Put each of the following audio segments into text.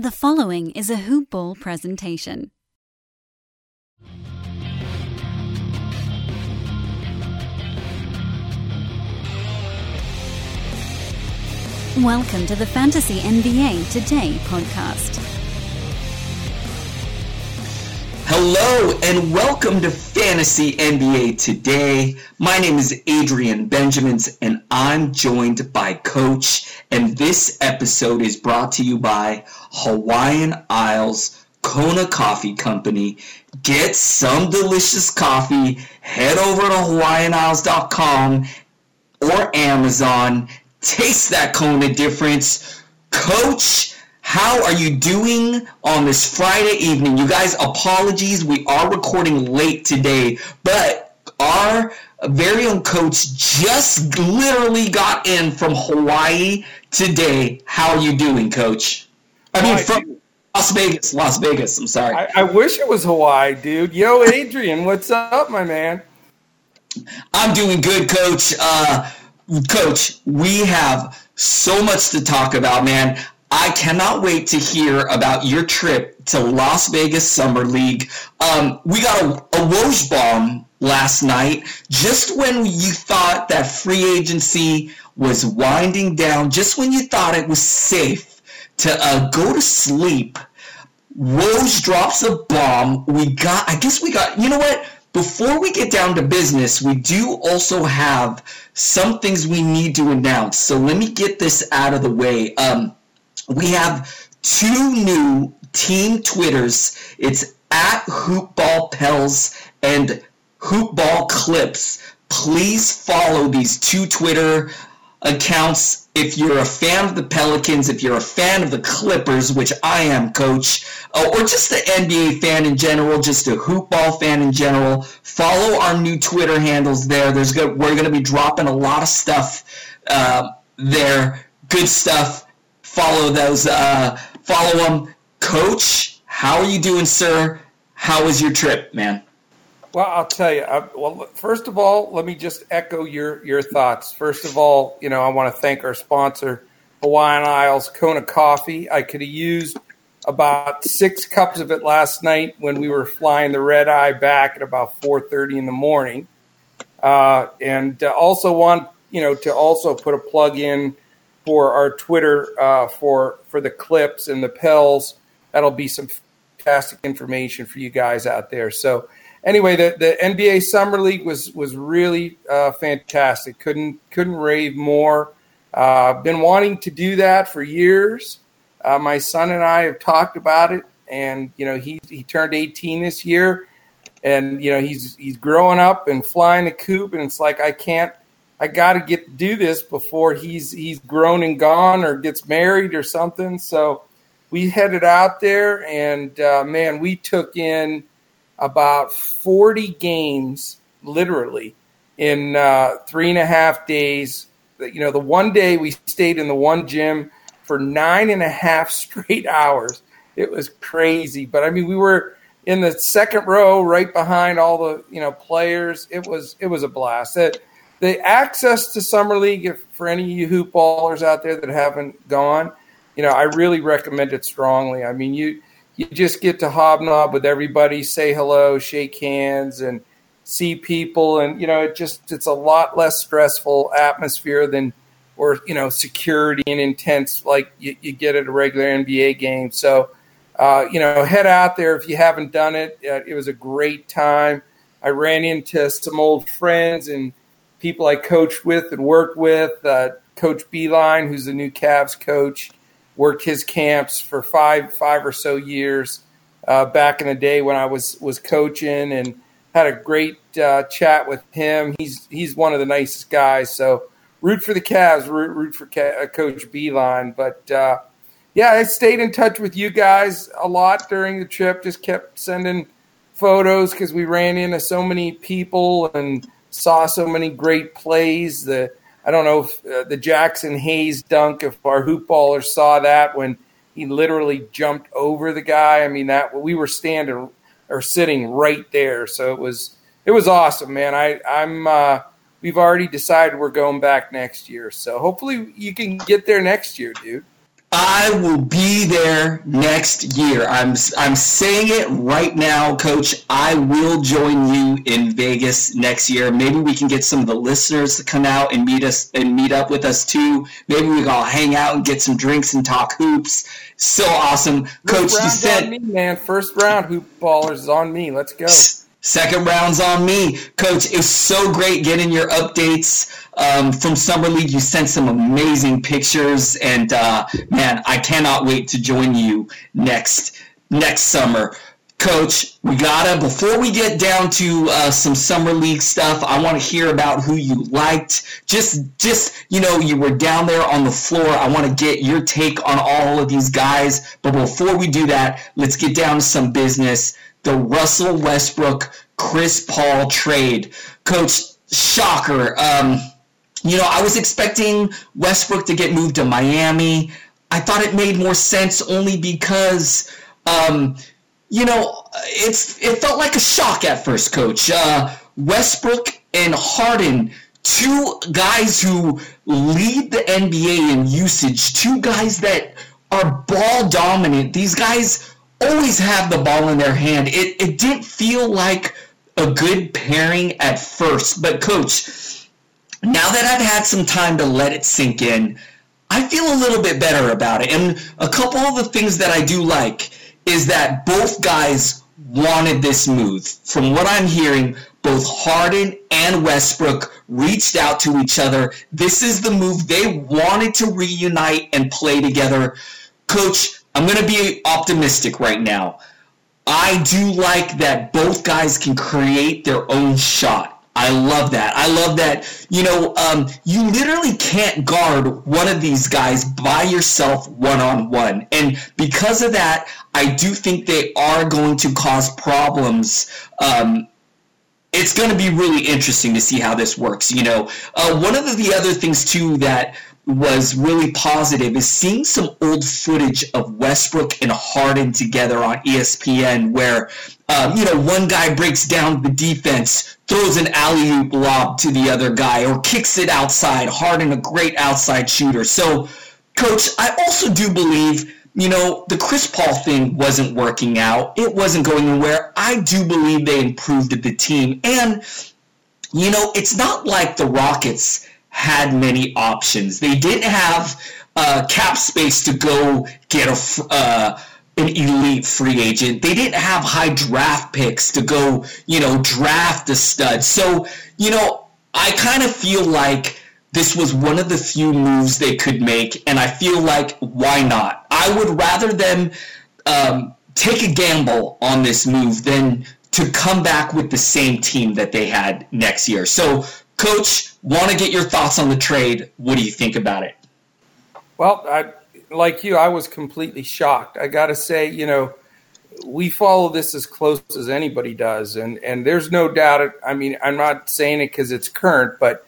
The following is a hoop ball presentation. Welcome to the Fantasy NBA Today podcast. Hello and welcome to Fantasy NBA Today. My name is Adrian Benjamins and I'm joined by Coach. And this episode is brought to you by Hawaiian Isles Kona Coffee Company. Get some delicious coffee. Head over to HawaiianIsles.com or Amazon. Taste that Kona difference. Coach, how are you doing on this Friday evening? You guys, apologies. We are recording late today, but our very own coach just literally got in from Hawaii today. How are you doing, coach? I mean, from Las Vegas, Las Vegas. I'm sorry. I, I wish it was Hawaii, dude. Yo, Adrian, what's up, my man? I'm doing good, coach. Uh, coach, we have so much to talk about, man. I cannot wait to hear about your trip to Las Vegas Summer League. Um, we got a, a Woj bomb last night, just when you thought that free agency was winding down, just when you thought it was safe to uh, go to sleep. Woj drops a bomb. We got, I guess we got, you know what? Before we get down to business, we do also have some things we need to announce. So let me get this out of the way. Um, we have two new team Twitters. It's at Hoopball Pels and Hoopball Clips. Please follow these two Twitter accounts if you're a fan of the Pelicans, if you're a fan of the Clippers, which I am, coach, uh, or just an NBA fan in general, just a hoopball fan in general, follow our new Twitter handles there. There's good, we're going to be dropping a lot of stuff uh, there, good stuff follow those. Uh, follow them. Coach, how are you doing, sir? How was your trip, man? Well, I'll tell you. I, well, first of all, let me just echo your your thoughts. First of all, you know, I want to thank our sponsor, Hawaiian Isles Kona Coffee. I could have used about six cups of it last night when we were flying the red eye back at about four thirty in the morning. Uh, and uh, also want you know to also put a plug in for our Twitter uh, for for the clips and the Pels. That'll be some fantastic information for you guys out there. So anyway, the, the NBA Summer League was was really uh, fantastic. Couldn't couldn't rave more. Uh, been wanting to do that for years. Uh, my son and I have talked about it, and you know he he turned 18 this year, and you know he's he's growing up and flying the coop, and it's like I can't I got to get do this before he's he's grown and gone or gets married or something. So we headed out there, and uh, man, we took in about forty games, literally, in uh, three and a half days. You know, the one day we stayed in the one gym for nine and a half straight hours. It was crazy, but I mean, we were in the second row, right behind all the you know players. It was it was a blast. That the access to summer league if, for any of you hoop ballers out there that haven't gone you know i really recommend it strongly. I mean you you just get to hobnob with everybody say hello shake hands and see people and you know it just it's a lot less stressful atmosphere than or you know security and intense like you, you get at a regular nba game. So uh, you know head out there if you haven't done it. Uh, it was a great time. I ran into some old friends and people I coached with and worked with. Uh, coach Beilein, who's the new Cavs coach, worked his camps for five five or so years uh, back in the day when I was was coaching, and had a great uh, chat with him. He's he's one of the nicest guys. So root for the Cavs, root, root for uh, Coach Beilein. But uh, yeah, I stayed in touch with you guys a lot during the trip. Just kept sending photos because we ran into so many people and saw so many great plays. The I don't know if uh, the Jaxson Hayes dunk, if our hoop ballers saw that when he literally jumped over the guy. I mean that we were standing or sitting right there, so it was it was awesome, man. I I'm uh, we've already decided we're going back next year, so hopefully you can get there next year, dude. I will be there next year. I'm I'm saying it right now, Coach. I will join you in Vegas next year. Maybe we can get some of the listeners to come out and meet us and meet up with us too. Maybe we can all hang out and get some drinks and talk hoops. So awesome, Coach. You said, me, man. First round hoop ballers is on me. Let's go. Second round's on me, Coach. It's so great getting your updates um, from Summer League. You sent some amazing pictures, and uh, man, I cannot wait to join you next next summer. Coach, we gotta before we get down to uh, some summer league stuff. I want to hear about who you liked. Just, just you know, you were down there on the floor. I want to get your take on all of these guys. But before we do that, let's get down to some business the Russell Westbrook Chris Paul trade. Coach, shocker. Um, you know, I was expecting Westbrook to get moved to Miami. I thought it made more sense only because, um, you know, it's it felt like a shock at first, Coach. Uh, Westbrook and Harden, two guys who lead the NBA in usage, two guys that are ball dominant. These guys always have the ball in their hand. It, it didn't feel like a good pairing at first. But, coach, now that I've had some time to let it sink in, I feel a little bit better about it. And a couple of the things that I do like is that both guys wanted this move. From what I'm hearing, both Harden and Westbrook reached out to each other. This is the move they wanted to reunite and play together. Coach, I'm going to be optimistic right now. I do like that both guys can create their own shot. I love that. I love that. You know, um, you literally can't guard one of these guys by yourself one on one. And because of that, I do think they are going to cause problems. Um, it's going to be really interesting to see how this works. You know, uh, one of the other things, too, that was really positive is seeing some old footage of Westbrook and Harden together on ESPN where, um, you know, one guy breaks down the defense, throws an alley oop lob to the other guy, or kicks it outside. Harden, a great outside shooter. So, coach, I also do believe. You know, the Chris Paul thing wasn't working out. It wasn't going anywhere. I do believe they improved the team. And, you know, it's not like the Rockets had many options. They didn't have uh, cap space to go get a uh, an elite free agent. They didn't have high draft picks to go, you know, draft a stud. So, you know, I kind of feel like this was one of the few moves they could make, and I feel like why not? I would rather them um, take a gamble on this move than to come back with the same team that they had next year. So Coach, want to get your thoughts on the trade. What do you think about it? Well, I, like you, I was completely shocked. I got to say, you know, we follow this as close as anybody does, and and there's no doubt. It, I mean, I'm not saying it because it's current, but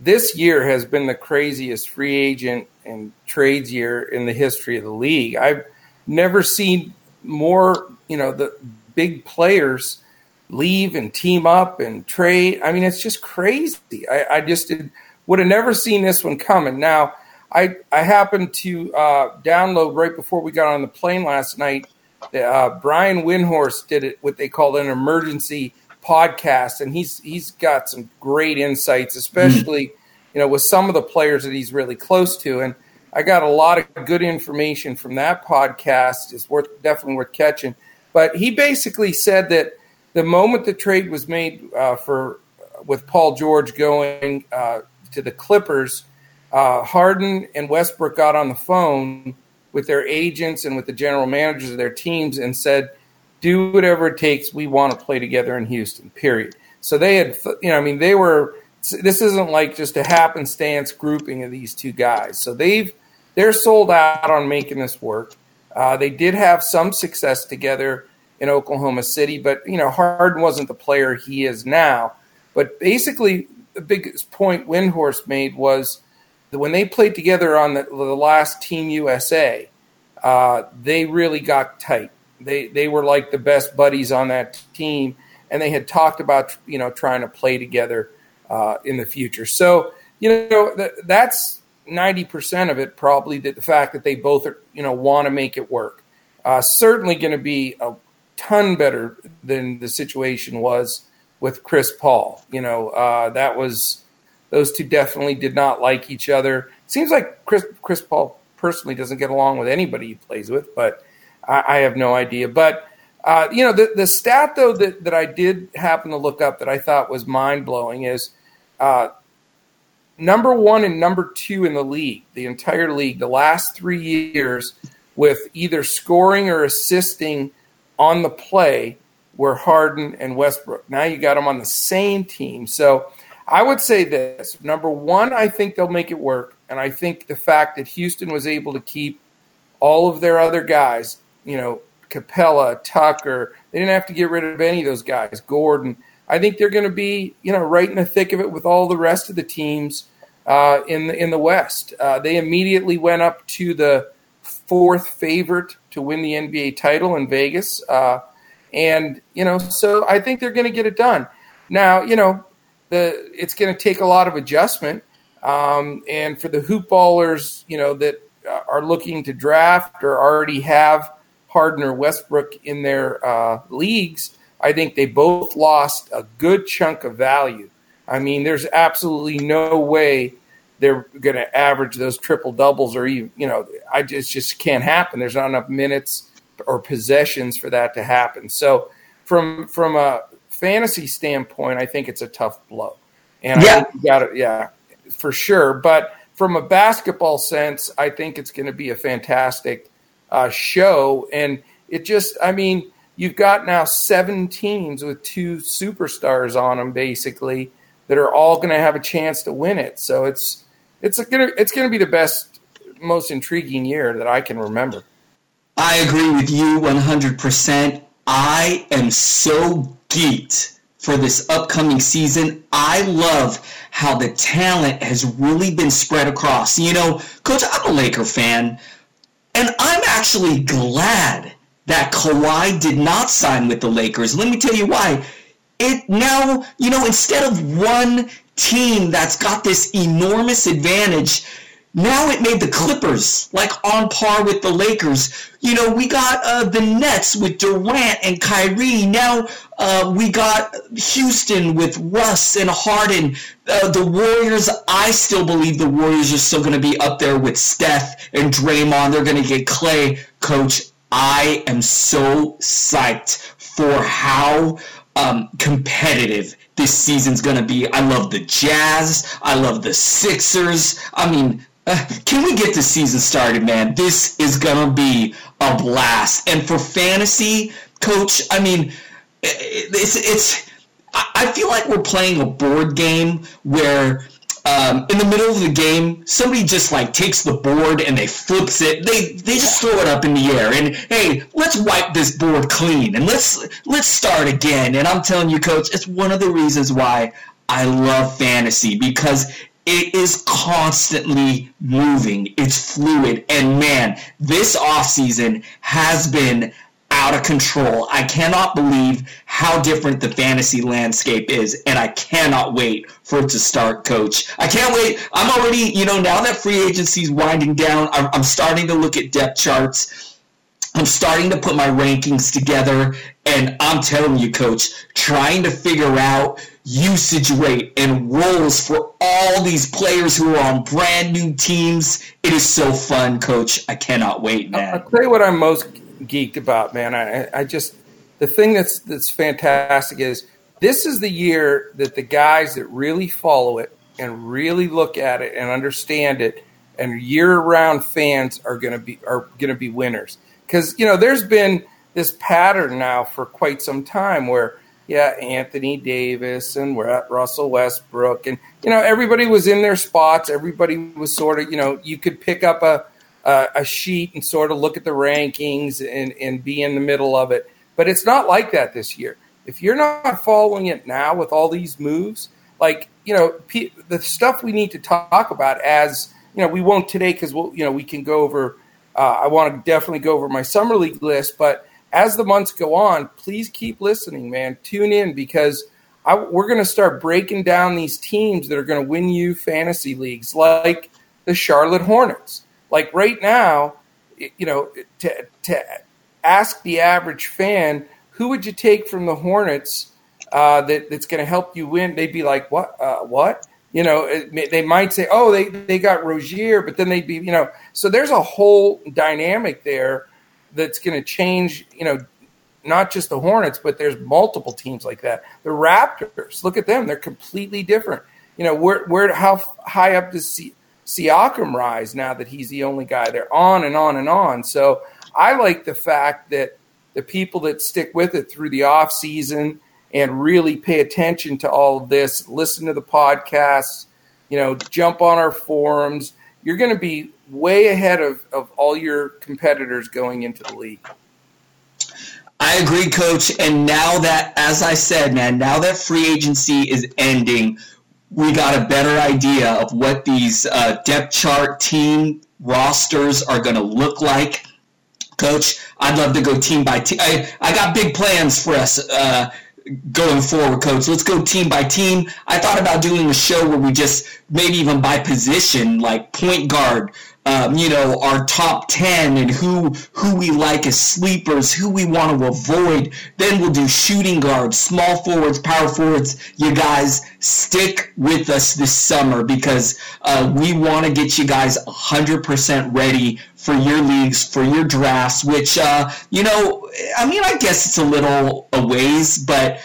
this year has been the craziest free agent and trades year in the history of the league. I've never seen more, you know, the big players leave and team up and trade. I mean, it's just crazy. I, I just did, would have never seen this one coming. Now, I I happened to uh, download right before we got on the plane last night. Uh, Brian Windhorst did it what they call an emergency podcast, and he's he's got some great insights, especially mm. you know with some of the players that he's really close to. And I got a lot of good information from that podcast. It's worth definitely worth catching. But he basically said that the moment the trade was made uh, for with Paul George going uh, to the Clippers, uh, Harden and Westbrook got on the phone with their agents and with the general managers of their teams and said, "Do whatever it takes. We want to play together in Houston." Period. So they had, you know, I mean, they were. This isn't like just a happenstance grouping of these two guys. So they've they're sold out on making this work. Uh, they did have some success together in Oklahoma City. But you know, Harden wasn't the player he is now. But basically, the biggest point Windhorst made was that when they played together on the, the last Team USA, uh, they really got tight. They they were like the best buddies on that team, and they had talked about you know trying to play together uh, in the future. So you know that, that's ninety percent of it probably that the fact that they both are, you know want to make it work. Uh, certainly going to be a ton better than the situation was with Chris Paul. You know uh, that was those two definitely did not like each other. Seems like Chris Chris Paul personally doesn't get along with anybody he plays with, but I, I have no idea. But uh, you know the the stat though that that I did happen to look up that I thought was mind blowing is. Uh, number one and number two in the league, the entire league, the last three years, with either scoring or assisting on the play were Harden and Westbrook. Now you got them on the same team. So I would say this number one, I think they'll make it work. And I think the fact that Houston was able to keep all of their other guys, you know, Capela, Tucker, they didn't have to get rid of any of those guys, Gordon. I think they're going to be, you know, right in the thick of it with all the rest of the teams uh, in the in the West. Uh, they immediately went up to the fourth favorite to win the NBA title in Vegas, uh, and you know, so I think they're going to get it done. Now, you know, the it's going to take a lot of adjustment, um, and for the hoop ballers, you know, that are looking to draft or already have Harden or Westbrook in their uh, leagues I think they both lost a good chunk of value. I mean, there's absolutely no way they're going to average those triple doubles or even, you know, I just just can't happen. There's not enough minutes or possessions for that to happen. So, from from a fantasy standpoint, I think it's a tough blow. And yeah. I think you got it, yeah, for sure. But from a basketball sense, I think it's going to be a fantastic uh, show. And it just, I mean, you've got now seven teams with two superstars on them, basically, that are all going to have a chance to win it. So it's it's gonna it's gonna be the best, most intriguing year that I can remember. I agree with you 100%. I am so geeked for this upcoming season. I love how the talent has really been spread across. You know, Coach, I'm a Laker fan, and I'm actually glad that Kawhi did not sign with the Lakers. Let me tell you why. It now, you know, instead of one team that's got this enormous advantage, now it made the Clippers like on par with the Lakers. You know, we got uh, the Nets with Durant and Kyrie. Now uh, we got Houston with Russ and Harden. Uh, the Warriors, I still believe the Warriors are still going to be up there with Steph and Draymond. They're going to get Clay. Coach, I am so psyched for how um, competitive this season's going to be. I love the Jazz. I love the Sixers. I mean, uh, can we get the season started, man? This is going to be a blast. And for fantasy, coach, I mean, it's, it's, I feel like we're playing a board game where um, in the middle of the game, somebody just like takes the board and they flips it. They they just throw it up in the air and hey, let's wipe this board clean and let's let's start again. And I'm telling you, coach, it's one of the reasons why I love fantasy because it is constantly moving. It's fluid. And man, this offseason has been out of control. I cannot believe how different the fantasy landscape is, and I cannot wait for it to start, coach. I can't wait. I'm already, you know, now that free agency is winding down, I'm, I'm starting to look at depth charts. I'm starting to put my rankings together, and I'm telling you, coach, trying to figure out usage rate and roles for all these players who are on brand new teams. It is so fun, coach. I cannot wait, man. I'll tell you what I'm most geeked about, man. I, I just the thing that's that's fantastic is this is the year that the guys that really follow it and really look at it and understand it and year-round fans are going to be are going to be winners because you know there's been this pattern now for quite some time where yeah Anthony Davis and we're at Russell Westbrook and you know everybody was in their spots everybody was sort of you know you could pick up a uh, a sheet and sort of look at the rankings and, and be in the middle of it. But it's not like that this year. If you're not following it now with all these moves, like you know the stuff we need to talk about as you know we won't today because we'll you know we can go over. Uh, I want to definitely go over my summer league list, but as the months go on, please keep listening, man. Tune in because I, we're going to start breaking down these teams that are going to win you fantasy leagues, like the Charlotte Hornets. Like right now, you know, to, to ask the average fan, who would you take from the Hornets uh, that, that's going to help you win? They'd be like, what? Uh, what? You know, it, they might say, oh, they, they got Rozier, but then they'd be, you know, so there's a whole dynamic there that's going to change, you know, not just the Hornets, but there's multiple teams like that. The Raptors, look at them; they're completely different. You know, where where how high up does Siakam rise now that he's the only guy there? On and on and on. So I like the fact that the people that stick with it through the off season and really pay attention to all of this, listen to the podcasts, you know, jump on our forums. You're going to be way ahead of, of all your competitors going into the league. I agree, coach. And now that, as I said, man, now that free agency is ending, we got a better idea of what these uh, depth chart team rosters are going to look like. Coach, I'd love to go team by team. I, I got big plans for us uh, going forward, coach. Let's go team by team. I thought about doing a show where we just maybe even by position, like point guard, um, you know, our top 10 and who who we like as sleepers, who we want to avoid. Then we'll do shooting guards, small forwards, power forwards. You guys stick with us this summer because uh, we want to get you guys 100% ready for your leagues, for your drafts, which, uh, you know, I mean, I guess it's a little a ways, but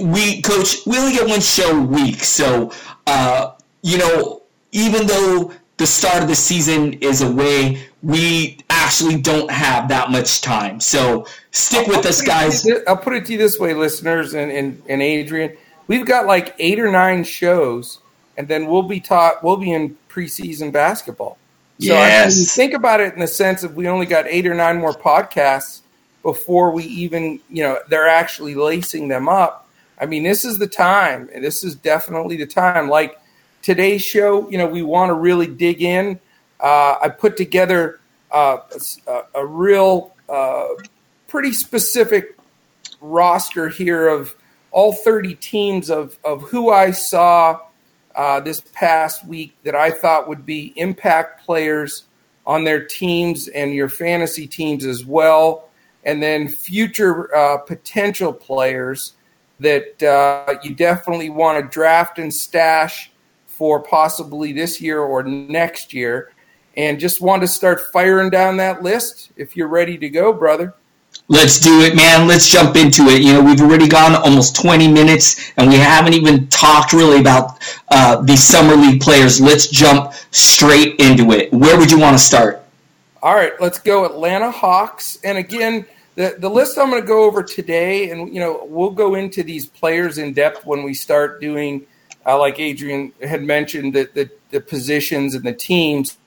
we, coach, we only get one show a week. So, uh, you know, even though the start of the season is away. We actually don't have that much time. So stick with us, guys. I'll put it to you this way, listeners and, and, and Adrian. We've got like eight or nine shows, and then we'll be taught we'll be in preseason basketball. So yes. I mean, think about it in the sense of we only got eight or nine more podcasts before we even, you know, they're actually lacing them up. I mean, this is the time. and This is definitely the time. Like today's show, you know, we want to really dig in. Uh, I put together uh, a, a, real, uh, pretty specific roster here of all 30 teams of, of who I saw uh, this past week that I thought would be impact players on their teams and your fantasy teams as well. And then future uh, potential players that uh, you definitely want to draft and stash for possibly this year or next year. And just want to start firing down that list if you're ready to go, brother. Let's do it, man. Let's jump into it. You know, we've already gone almost 20 minutes, and we haven't even talked really about uh, these summer league players. Let's jump straight into it. Where would you want to start? All right, let's go Atlanta Hawks. And again, the, the list I'm going to go over today, and you know, we'll go into these players in depth when we start doing uh, like Adrian had mentioned, the, the, the positions and the teams.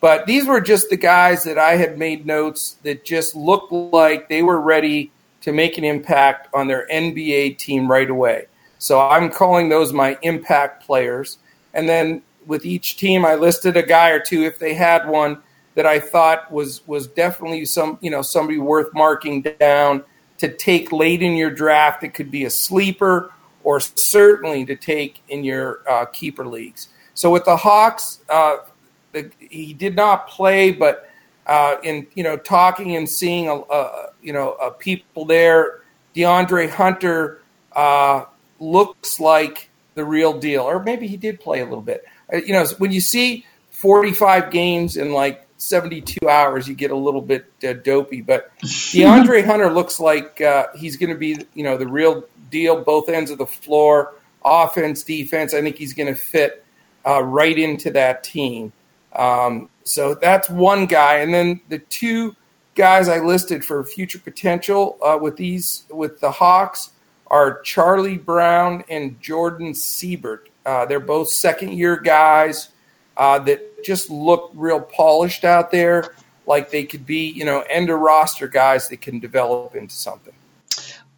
But these were just the guys that I had made notes that just looked like they were ready to make an impact on their NBA team right away. So I'm calling those my impact players. And then with each team, I listed a guy or two if they had one that I thought was was definitely some you know somebody worth marking down to take late in your draft. It could be a sleeper or certainly to take in your uh, keeper leagues. So with the Hawks, uh, the, he did not play, but uh, in you know talking and seeing a, a you know people there, DeAndre Hunter uh, looks like the real deal, or maybe he did play a little bit. Uh, you know, when you see 45 games in like 72 hours, you get a little bit uh, dopey. But DeAndre Hunter looks like uh, he's going to be, you know, the real deal, both ends of the floor, offense, defense. I think he's going to fit uh, right into that team. Um, so that's one guy, and then the two guys I listed for future potential uh, with these with the Hawks are Charlie Brown and Jordan Sibert. Uh, they're both second year guys uh, that just look real polished out there, like they could be, you know, end of roster guys that can develop into something.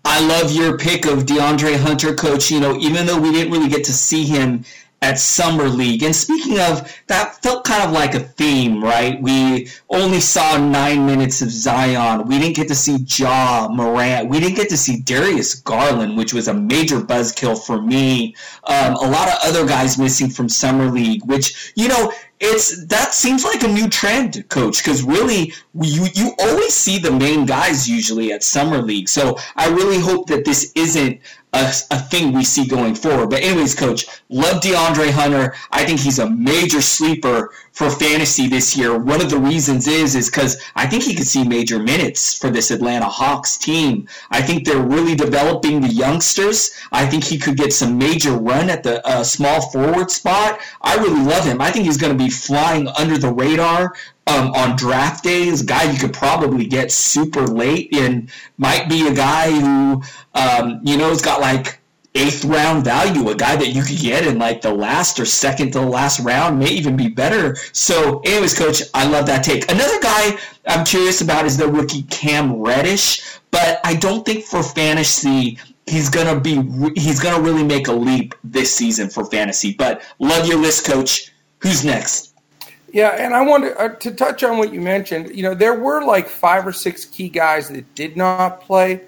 I love your pick of DeAndre Hunter, coach. You know, even though we didn't really get to see him at Summer League. And speaking of, that felt kind of like a theme, right? We only saw nine minutes of Zion. We didn't get to see Ja Morant. We didn't get to see Darius Garland, which was a major buzzkill for me. Um, a lot of other guys missing from Summer League, which, you know, it's that seems like a new trend, coach, because really you you always see the main guys usually at summer league. So I really hope that this isn't a, a thing we see going forward. But anyways, coach, love DeAndre Hunter. I think he's a major sleeper for fantasy this year. One of the reasons is is because I think he could see major minutes for this Atlanta Hawks team. I think they're really developing the youngsters. I think he could get some major run at the uh, small forward spot. I really love him. I think he's going to be flying under the radar um, on draft days, guy you could probably get super late and might be a guy who, um, you know, has got like eighth round value, a guy that you could get in like the last or second to the last round, may even be better. So, anyways, coach, I love that take. Another guy I'm curious about is the rookie Cam Reddish, but I don't think for fantasy he's gonna be he's gonna really make a leap this season for fantasy. But love your list, coach. Who's next? Yeah, and I wanted uh, to touch on what you mentioned. You know, there were like five or six key guys that did not play,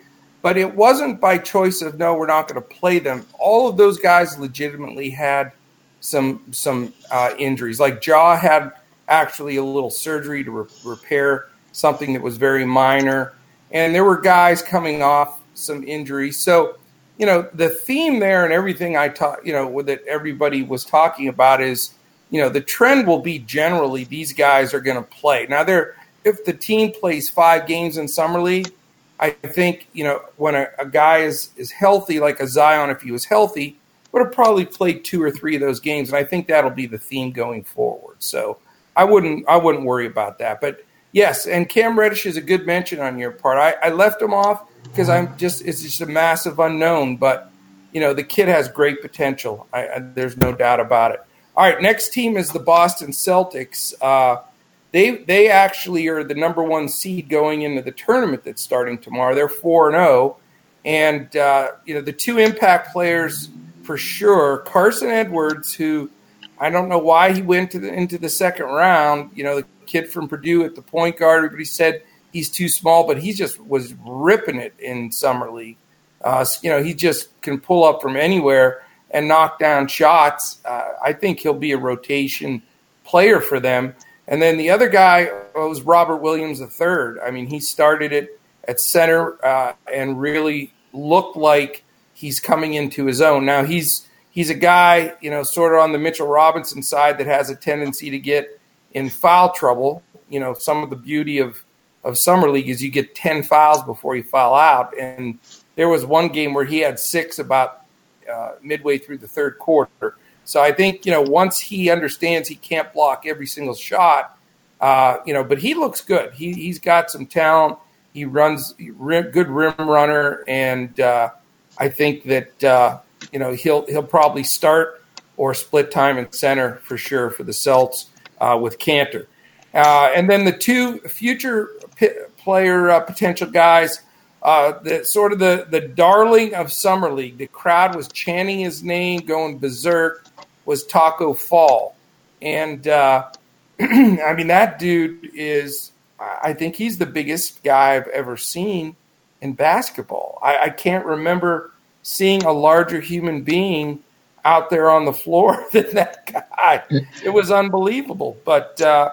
but it wasn't by choice of no, we're not going to play them. All of those guys legitimately had some some uh, injuries. Like Ja had actually a little surgery to re- repair something that was very minor, and there were guys coming off some injuries. So, you know, the theme there and everything I taught, you know, that everybody was talking about is you know, the trend will be generally these guys are going to play. Now, they're if the team plays five games in summer league, I think you know when a, a, guy is is healthy, like a Zion, if he was healthy, would have probably played two or three of those games, and I think that'll be the theme going forward. So I wouldn't I wouldn't worry about that. But yes, and Cam Reddish is a good mention on your part. I, I left him off because I'm just it's just a massive unknown, but you know the kid has great potential. I, I, there's no doubt about it. All right, next team is the Boston Celtics. Uh, they they actually are the number one seed going into the tournament that's starting tomorrow. They're four and zero, oh. and uh, you know the two impact players for sure. Carsen Edwards, who I don't know why he went to the, into the second round. You know the kid from Purdue at the point guard. Everybody said he's too small, but he just was ripping it in summer league. Uh, you know he just can pull up from anywhere and knock down shots. Uh, I think he'll be a rotation player for them. And then the other guy was Robert Williams III. I mean, he started it at center uh, and really looked like he's coming into his own. Now he's he's a guy, you know, sort of on the Mitchell Robinson side that has a tendency to get in foul trouble. You know, some of the beauty of of summer league is you get ten fouls before you foul out. And there was one game where he had six about uh, midway through the third quarter. So I think you know once he understands he can't block every single shot, uh, you know, but he looks good. He he's got some talent. He runs good rim runner, and uh, I think that uh, you know he'll he'll probably start or split time in center for sure for the Celts uh, with Kanter. Uh, and then the two future p- player potential guys uh, the sort of the the darling of summer league. The crowd was chanting his name, going berserk. Was Taco Fall, and uh, I mean that dude is. I think he's the biggest guy I've ever seen in basketball. I, I can't remember seeing a larger human being out there on the floor than that guy. It was unbelievable. But uh,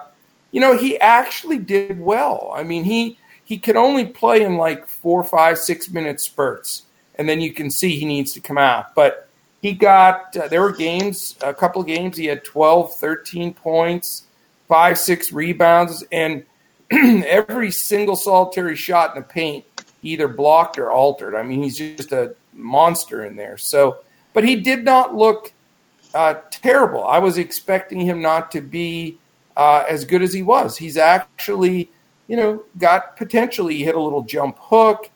you know, he actually did well. I mean, he he could only play in like four, five, six minute spurts, and then you can see he needs to come out. But he got uh, there were games, a couple of games, he had 12, 13 points, five, six rebounds, and every single solitary shot in the paint either blocked or altered. I mean, he's just a monster in there. So, but he did not look uh, terrible. I was expecting him not to be uh, as good as he was. He's actually you know, got potentially hit a little jump hook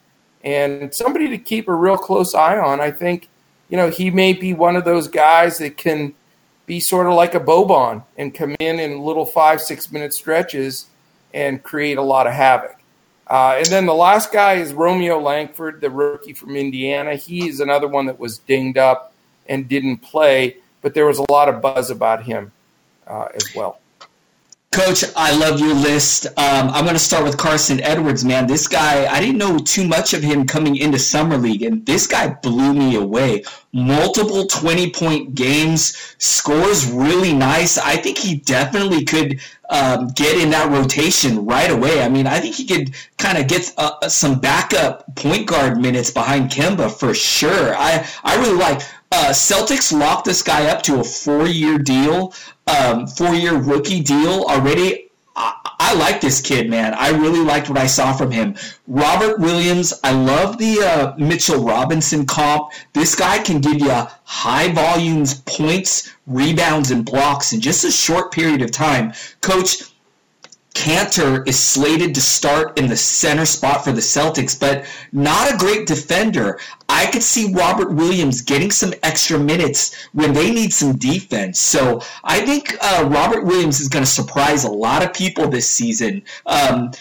and somebody to keep a real close eye on. I think, you know, he may be one of those guys that can be sort of like a Boban and come in in little five, six minute stretches and create a lot of havoc. Uh, and then the last guy is Romeo Langford, the rookie from Indiana. He is another one that was dinged up and didn't play. but there was a lot of buzz about him uh, as well. Coach, I love your list. Um, I'm going to start with Carsen Edwards, man. This guy, I didn't know too much of him coming into Summer League, and this guy blew me away. Multiple 20 point games, scores really nice. I think he definitely could um, get in that rotation right away. I mean, I think he could kind of get uh, some backup point guard minutes behind Kemba for sure. I, I really like. Uh, Celtics locked this guy up to a four-year deal um, four year rookie deal already. I, I, like this kid, man. I really liked what I saw from him. Robert Williams, I love the uh, Mitchell Robinson comp. This guy can give you high volumes, points, rebounds, and blocks in just a short period of time. Coach, Kanter is slated to start in the center spot for the Celtics, but not a great defender. I could see Robert Williams getting some extra minutes when they need some defense. So I think uh, Robert Williams is going to surprise a lot of people this season. Um,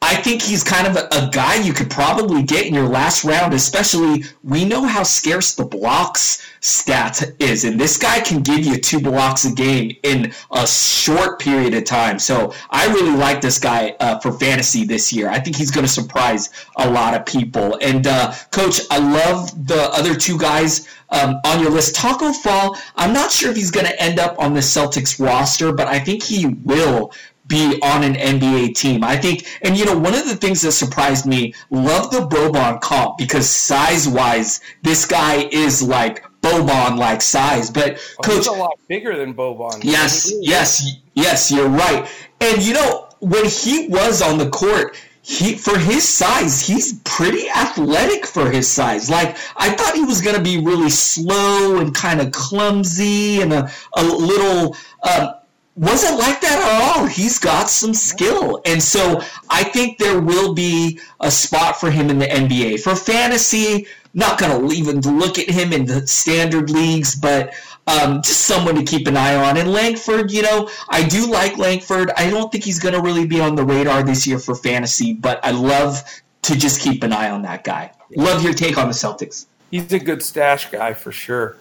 I think he's kind of a, a, guy you could probably get in your last round, especially we know how scarce the blocks stat is, and this guy can give you two blocks a game in a short period of time. So I really like this guy uh, for fantasy this year. I think he's going to surprise a lot of people. And uh, coach, I love the other two guys um, on your list. Taco Fall, I'm not sure if he's going to end up on the Celtics roster, but I think he will be on an NBA team. I think, and you know, one of the things that surprised me, love the Boban comp because size wise, this guy is like Boban like size. But oh, coach, a lot bigger than Boban. Yes, yes, yes, you're right. And you know, when he was on the court, he for his size, he's pretty athletic for his size. Like I thought he was going to be really slow and kind of clumsy and a, a little. Um, wasn't like that at all. He's got some skill. And so I think there will be a spot for him in the NBA. For fantasy, not going to even look at him in the standard leagues, but um, just someone to keep an eye on. And Langford, you know, I do like Langford. I don't think he's going to really be on the radar this year for fantasy, but I love to just keep an eye on that guy. Love your take on the Celtics. He's a good stash guy for sure.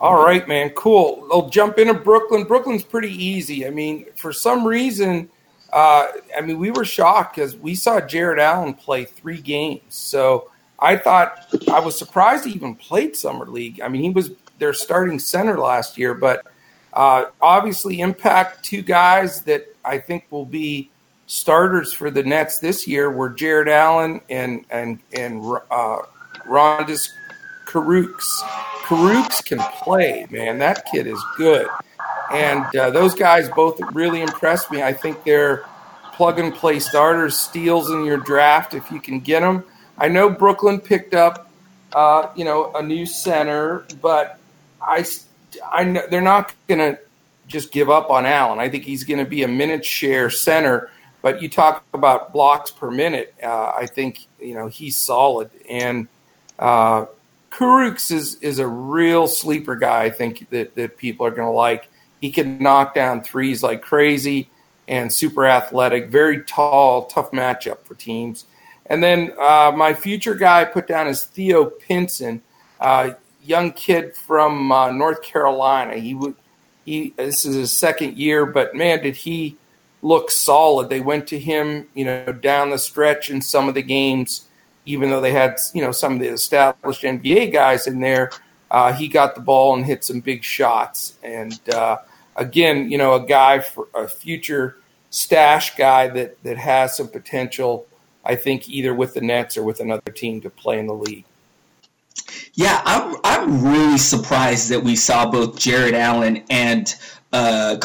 All right, man. Cool. I'll jump into Brooklyn. Brooklyn's pretty easy. I mean, for some reason, uh, I mean, we were shocked because we saw Jarrett Allen play three games. So I thought I was surprised he even played summer league. I mean, he was their starting center last year, but uh, obviously impact two guys that I think will be starters for the Nets this year were Jarrett Allen and and and uh, Rodions. Kurucs can play, man. That kid is good. And uh, those guys both really impressed me. I think they're plug and play starters, steals in your draft if you can get them. I know Brooklyn picked up, uh, you know, a new center, but I, I know they're not going to just give up on Allen. I think he's going to be a minute share center. But you talk about blocks per minute. Uh, I think you know he's solid, and uh, Kurucs is is a real sleeper guy. I think that that people are going to like. He can knock down threes like crazy, and super athletic, very tall, tough matchup for teams. And then uh, my future guy I put down is Theo Pinson, uh, young kid from uh, North Carolina. He would he this is his second year, but man, did he look solid. They went to him, you know, down the stretch in some of the games even though they had you know some of the established NBA guys in there, uh, he got the ball and hit some big shots. And uh, again, you know, a guy for a future stash guy that that has some potential. I think either with the Nets or with another team to play in the league. Yeah, I'm I'm really surprised that we saw both Jarrett Allen and uh,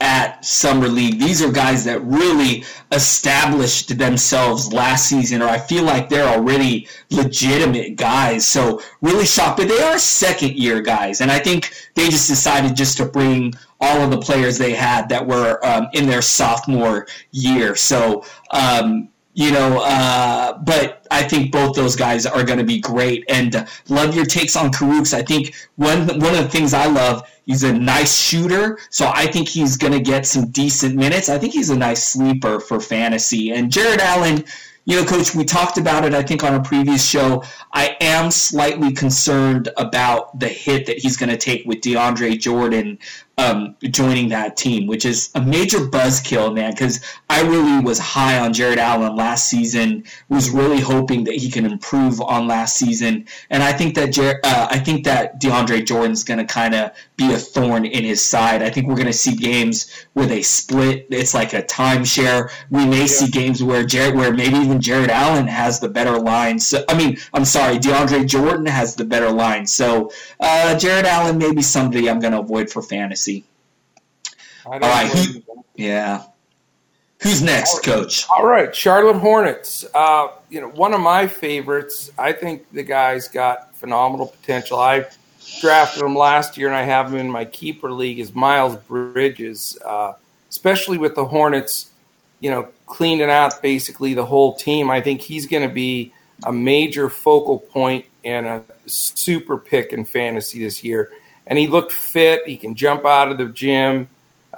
at Summer League. These are guys that really established themselves last season, or I feel like they're already legitimate guys. So really shocked, but they are second year guys, and I think they just decided just to bring all of the players they had that were um, in their sophomore year. So. Um, you know, uh, but I think both those guys are going to be great. And love your takes on Kurucs. I think one one of the things I love He's a nice shooter, so I think he's going to get some decent minutes. I think he's a nice sleeper for fantasy. And Jarrett Allen, you know, Coach, we talked about it, I think, on a previous show. I am slightly concerned about the hit that he's going to take with DeAndre Jordan um, joining that team, which is a major buzzkill, man. Because I really was high on Jarrett Allen last season. Was really hoping that he can improve on last season, and I think that Jer- uh, I think that DeAndre Jordan's going to kind of be a thorn in his side. I think we're going to see games where they split. It's like a timeshare. We may yeah. see games where Jarrett, where maybe even Jarrett Allen has the better line. So I mean, I'm sorry, DeAndre Jordan has the better line. So uh, Jarrett Allen may be somebody I'm going to avoid for fantasy. All right. Who, yeah. Who's next, Coach? All right, Charlotte Hornets. Uh, you know, one of my favorites. I think the guy's got phenomenal potential. I drafted him last year, and I have him in my keeper league. Is Miles Bridges, uh, especially with the Hornets, you know, cleaning out basically the whole team. I think he's going to be a major focal point and a super pick in fantasy this year. And he looked fit. He can jump out of the gym.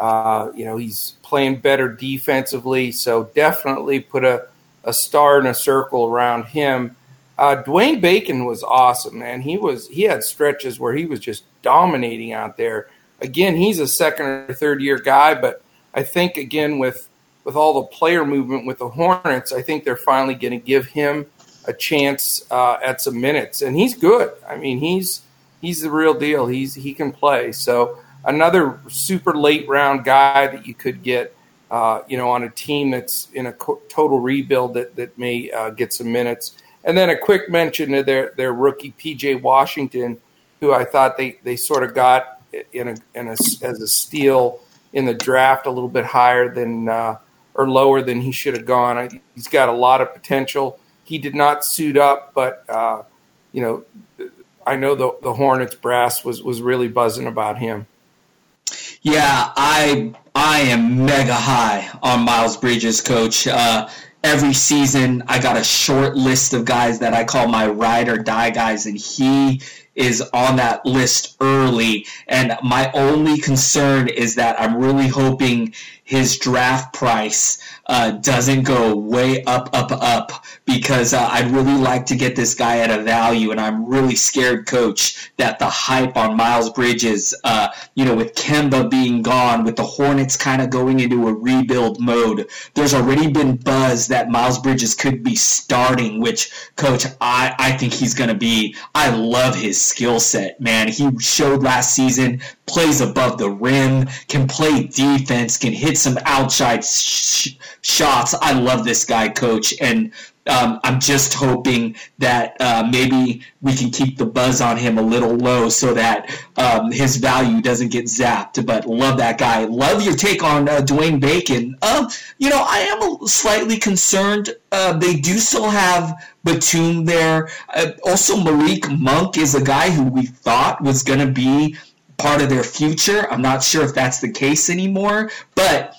Uh, you know, he's playing better defensively, so definitely put a, a star in a circle around him. Uh, Dwayne Bacon was awesome, man. He was he had stretches where he was just dominating out there. Again, he's a second or third year guy, but I think again with with all the player movement with the Hornets, I think they're finally going to give him a chance uh, at some minutes, and he's good. I mean, he's he's the real deal. He's he can play. So another super late round guy that you could get, uh, you know, on a team that's in a co- total rebuild that that may uh, get some minutes. And then a quick mention to their their rookie PJ Washington, who I thought they they sort of got in a, in a as a steal in the draft a little bit higher than uh, or lower than he should have gone. I, he's got a lot of potential. He did not suit up, but uh, you know, I know the the Hornets brass was was really buzzing about him. Yeah, I I am mega high on Miles Bridges, coach. Uh, every season, I got a short list of guys that I call my ride or die guys, and he is on that list early. And my only concern is that I'm really hoping his draft price uh, doesn't go way up, up, up because uh, I'd really like to get this guy at a value, and I'm really scared, Coach, that the hype on Miles Bridges, uh, you know, with Kemba being gone, with the Hornets kind of going into a rebuild mode, there's already been buzz that Miles Bridges could be starting. Which, Coach, I I think he's going to be. I love his skill set, man. He showed last season plays above the rim, can play defense, can hit some outside sh- shots. I love this guy, coach. And um, I'm just hoping that uh, maybe we can keep the buzz on him a little low so that um, his value doesn't get zapped. But love that guy. Love your take on uh, Dwayne Bacon. Um, you know, I am slightly concerned. Uh, they do still have Batum there. Uh, also, Malik Monk is a guy who we thought was going to be part of their future. I'm not sure if that's the case anymore, but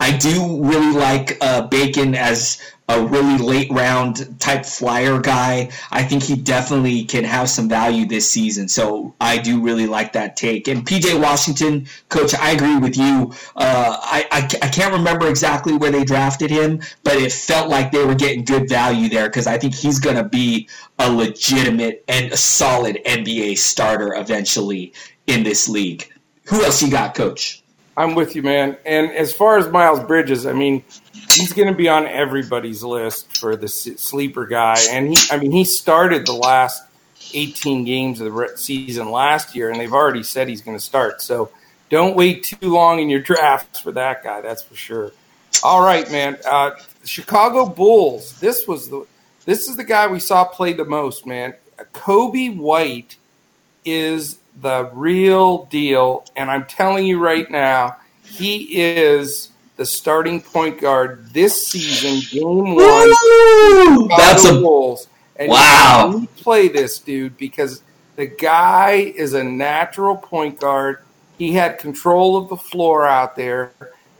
I do really like uh, Bacon as a really late round type flyer guy. I think he definitely can have some value this season. So I do really like that take. And PJ Washington, coach, I agree with you. Uh, I, I, I, can't remember exactly where they drafted him, but it felt like they were getting good value there because I think he's going to be a legitimate and a solid NBA starter eventually in this league. Who else you got, coach? I'm with you, man. And as far as Miles Bridges, I mean, he's going to be on everybody's list for the sleeper guy. And he, I mean, he started the last 18 games of the season last year, and they've already said he's going to start. So don't wait too long in your drafts for that guy. That's for sure. All right, man. Uh, Chicago Bulls. This was the. This is the guy we saw play the most, man. Coby White is the real deal. And I'm telling you right now, he is the starting point guard this season, game one. Woo! That's a Bulls. And wow. You play this dude because the guy is a natural point guard. He had control of the floor out there.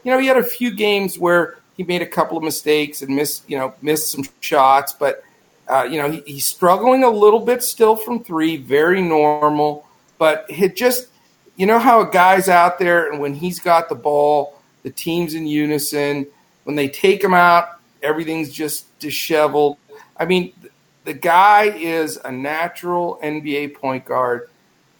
You know, he had a few games where he made a couple of mistakes and missed, you know, missed some shots, but uh, you know, he, he's struggling a little bit still from three, very normal. But it just, you know how a guy's out there and when he's got the ball, the team's in unison. When they take him out, everything's just disheveled. I mean, the guy is a natural NBA point guard.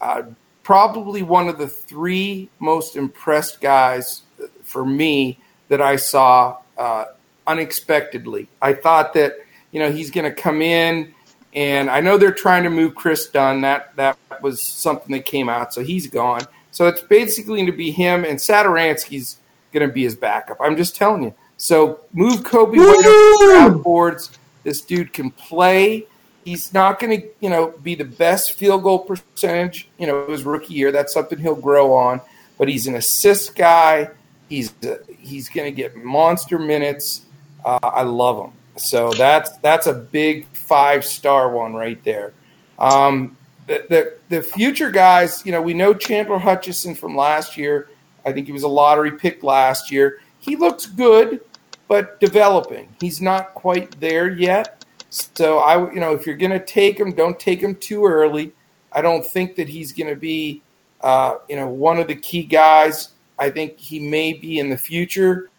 Uh, probably one of the three most impressed guys for me that I saw uh, unexpectedly. I thought that you know he's going to come in, and I know they're trying to move Kris Dunn. That that was something that came out, so he's gone. So it's basically going to be him, and Satoransky's going to be his backup. I'm just telling you. So move Coby White up boards. This dude can play. He's not going to, you know, be the best field goal percentage, you know, his rookie year. That's something he'll grow on. But he's an assist guy. He's uh, he's going to get monster minutes. Uh, I love him. So that's that's a big five star one right there. Um, the, the the future guys, you know, we know Chandler Hutchison from last year. I think he was a lottery pick last year. He looks good, but developing. He's not quite there yet. So I, you know, if you're going to take him, don't take him too early. I don't think that he's going to be, uh, you know, one of the key guys. I think he may be in the future.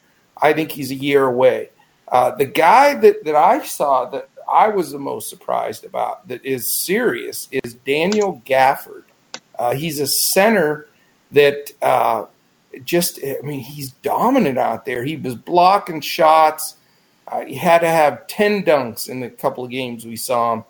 I think he's a year away. Uh, the guy that, that I saw that I was the most surprised about that is serious is Daniel Gafford. Uh, he's a center that uh, just, I mean, he's dominant out there. He was blocking shots. Uh, he had to have 10 dunks in the couple of games we saw him.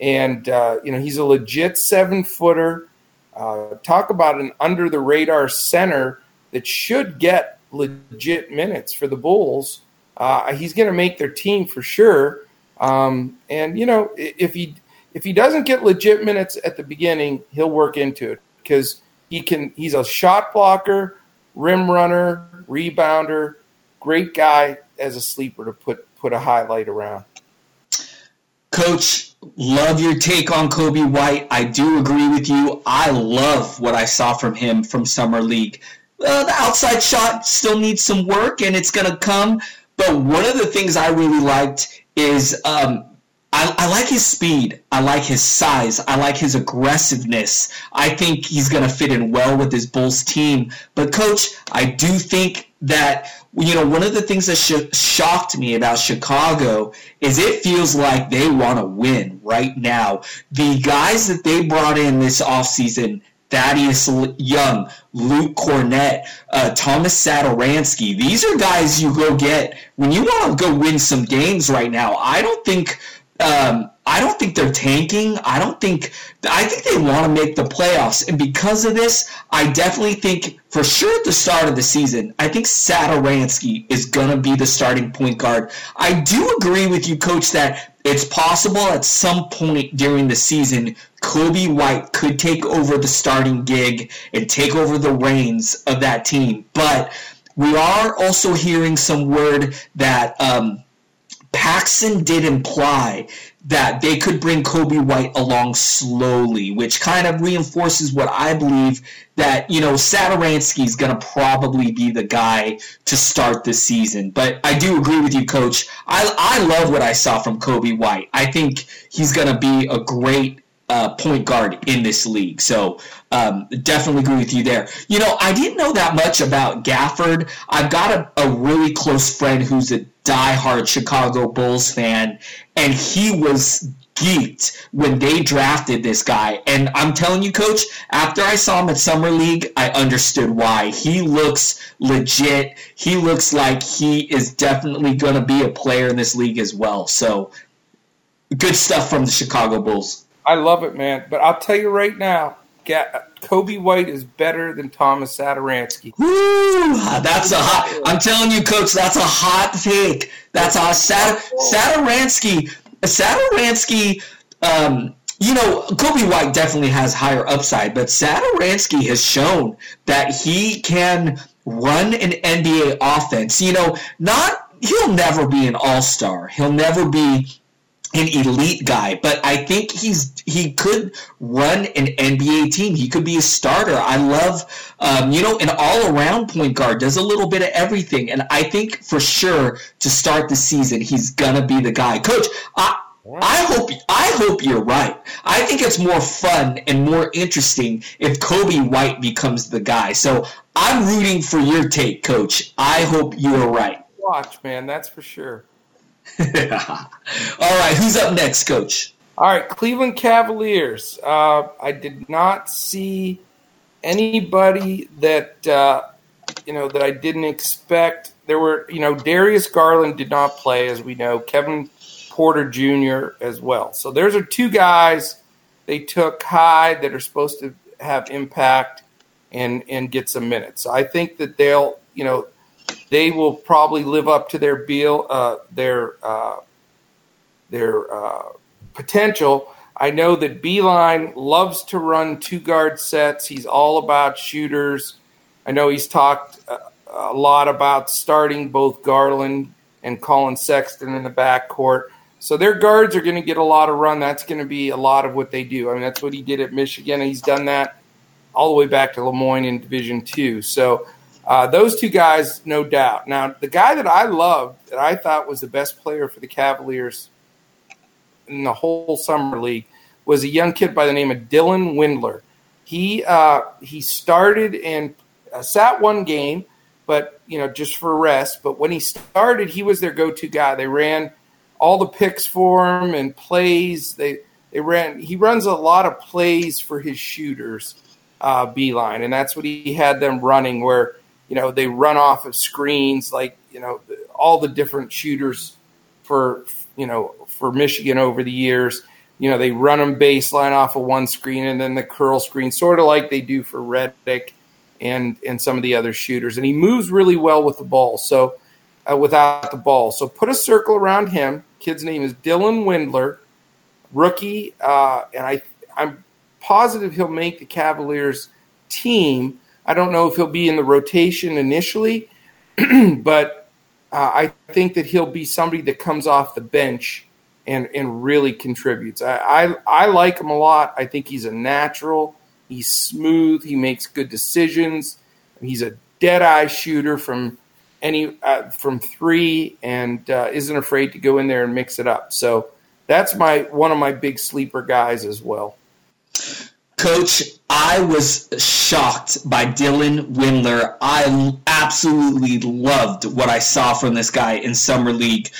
And, uh, you know, he's a legit seven footer. Uh, talk about an under the radar center that should get legit minutes for the Bulls. Uh, he's going to make their team for sure. Um, and you know, if he if he doesn't get legit minutes at the beginning, he'll work into it because he can. He's a shot blocker, rim runner, rebounder, great guy as a sleeper to put put a highlight around. Coach, love your take on Coby White. I do agree with you. I love what I saw from him from summer league. Uh, the outside shot still needs some work, and it's going to come. But one of the things I really liked is um, I, I, like his speed. I like his size. I like his aggressiveness. I think he's going to fit in well with his Bulls team. But, coach, I do think that, you know, one of the things that sh- shocked me about Chicago is it feels like they want to win right now. The guys that they brought in this offseason Thaddeus Young, Luke Kornet, uh, Thomas Satoransky. These are guys you go get when you want to go win some games right now. I don't think. Um, I don't think they're tanking. I don't think. I think they want to make the playoffs, and because of this, I definitely think for sure at the start of the season, I think Satoransky is gonna be the starting point guard. I do agree with you, Coach, that it's possible at some point during the season, Coby White could take over the starting gig and take over the reins of that team. But we are also hearing some word that um, Paxson did imply that they could bring Coby White along slowly, which kind of reinforces what I believe that, you know, Satoransky is going to probably be the guy to start the season. But I do agree with you, Coach. I, I love what I saw from Coby White. I think he's going to be a great uh, point guard in this league. So um, definitely agree with you there. You know, I didn't know that much about Gafford. I've got a, a really close friend who's a diehard Chicago Bulls fan, and he was geeked when they drafted this guy. And I'm telling you, coach, after I saw him at Summer League, I understood why. He looks legit. He looks like he is definitely going to be a player in this league as well. So good stuff from the Chicago Bulls. I love it, man. But I'll tell you right now, Coby White is better than Thomas Satoransky. Woo! That's a hot. I'm telling you, Coach, that's a hot take. That's a Sat, Satoransky. Satoransky. Um, you know, Coby White definitely has higher upside, but Satoransky has shown that he can run an NBA offense. You know, not he'll never be an all star. He'll never be an elite guy, but I think he's he could run an NBA team. He could be a starter. I love, um, you know, an all around point guard does a little bit of everything, and I think for sure to start the season he's gonna be the guy. Coach, I. I hope I hope you're right. I think it's more fun and more interesting if Coby White becomes the guy. So I'm rooting for your take, Coach. I hope you are right. Watch, man, that's for sure. All right, who's up next, Coach? All right, Cleveland Cavaliers. Uh, I did not see anybody that uh, you know that I didn't expect. There were, you know, Darius Garland did not play, as we know. Kevin Porter Jr. as well. So there's are two guys they took high that are supposed to have impact and and get some minutes. So I think that they'll, you know, they will probably live up to their bill, uh, their uh, their uh, potential. I know that Beilein loves to run two guard sets. He's all about shooters. I know he's talked a, a lot about starting both Garland and Collin Sexton in the backcourt. So their guards are going to get a lot of run. That's going to be a lot of what they do. I mean, that's what he did at Michigan. He's done that all the way back to Le Moyne in Division Two. So uh, those two guys, no doubt. Now, the guy that I loved, that I thought was the best player for the Cavaliers in the whole summer league, was a young kid by the name of Dylan Windler. He uh, he started and uh, sat one game, but you know just for rest. But when he started, he was their go-to guy. They ran all the picks for him and plays. They they ran. He runs a lot of plays for his shooters, uh, Beilein, and that's what he had them running. Where you know they run off of screens like you know all the different shooters for you know for Michigan over the years. You know they run them baseline off of one screen and then the curl screen, sort of like they do for Redick and and some of the other shooters. And he moves really well with the ball. So uh, without the ball, so put a circle around him. Kid's name is Dylan Windler, rookie, uh, and I I'm positive he'll make the Cavaliers team I don't know if he'll be in the rotation initially, but uh, I think that he'll be somebody that comes off the bench and and really contributes. I, I, I like him a lot. I think he's a natural. He's smooth. He makes good decisions. He's a dead eye shooter from any uh, from three, and uh, isn't afraid to go in there and mix it up. So that's my one of my big sleeper guys as well. Coach, I was shocked by Dylan Windler. I absolutely loved what I saw from this guy in Summer League.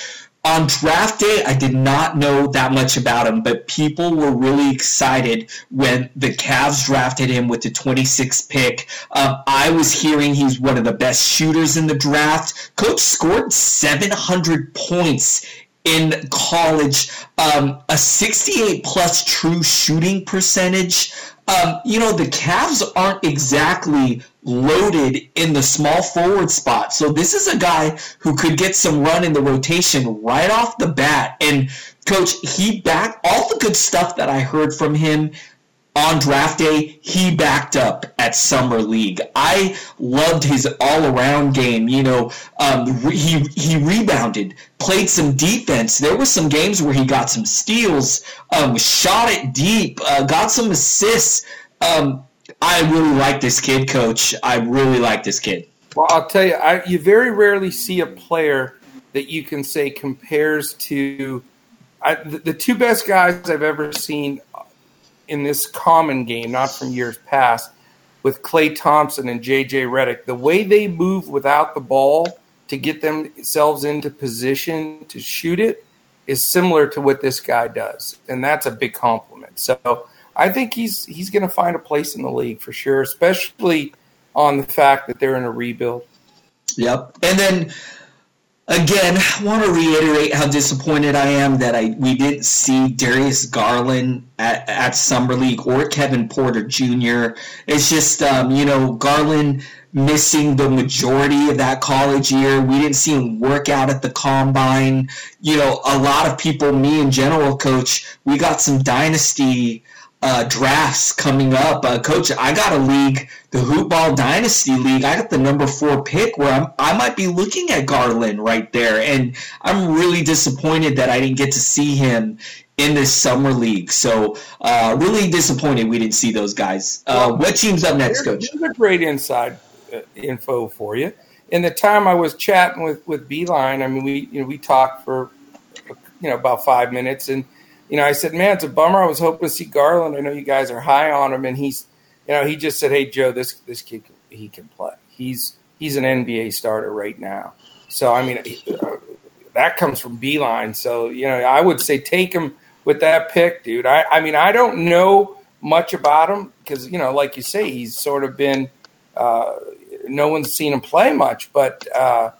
On draft day, I did not know that much about him, but people were really excited when the Cavs drafted him with the 26th pick. Um, I was hearing he's one of the best shooters in the draft. Coach scored 700 points in college, um, a 68 plus true shooting percentage. Um, you know, the Cavs aren't exactly loaded in the small forward spot. So this is a guy who could get some run in the rotation right off the bat. And coach, he back all the good stuff that I heard from him on draft day, he backed up at summer league. I loved his all around game. You know, um, he he rebounded, played some defense. There were some games where he got some steals, um, shot it deep, uh, got some assists. Um, I really like this kid, coach. I really like this kid. Well, I'll tell you, I, you very rarely see a player that you can say compares to I, the, the two best guys I've ever seen in this common game, not from years past, with Klay Thompson and JJ Redick, the way they move without the ball to get themselves into position to shoot it is similar to what this guy does, and that's a big compliment. So I think he's he's going to find a place in the league for sure, especially on the fact that they're in a rebuild. Yep, and then again, I want to reiterate how disappointed I am that I we didn't see Darius Garland at, at Summer League or Kevin Porter Jr. It's just, um, you know, Garland missing the majority of that college year. We didn't see him work out at the combine. You know, a lot of people, me in general, coach, we got some dynasty uh, drafts coming up. Uh, Coach, I got a league, the Hoopball Dynasty League. I got the number four pick where I'm, I might be looking at Garland right there. And I'm really disappointed that I didn't get to see him in this summer league. So uh, really disappointed we didn't see those guys. Uh, what team's up next, Coach? Here's a great inside uh, info for you. In the time I was chatting with with Beilein, I mean, we you know we talked for you know about five minutes and – you know, I said, man, it's a bummer. I was hoping to see Garland. I know you guys are high on him, and he's, you know, he just said, hey, Joe, this this kid he can play. He's he's an NBA starter right now. So I mean, that comes from Beilein. So you know, I would say take him with that pick, dude. I, I mean, I don't know much about him because you know, like you say, he's sort of been. Uh, no one's seen him play much, but uh,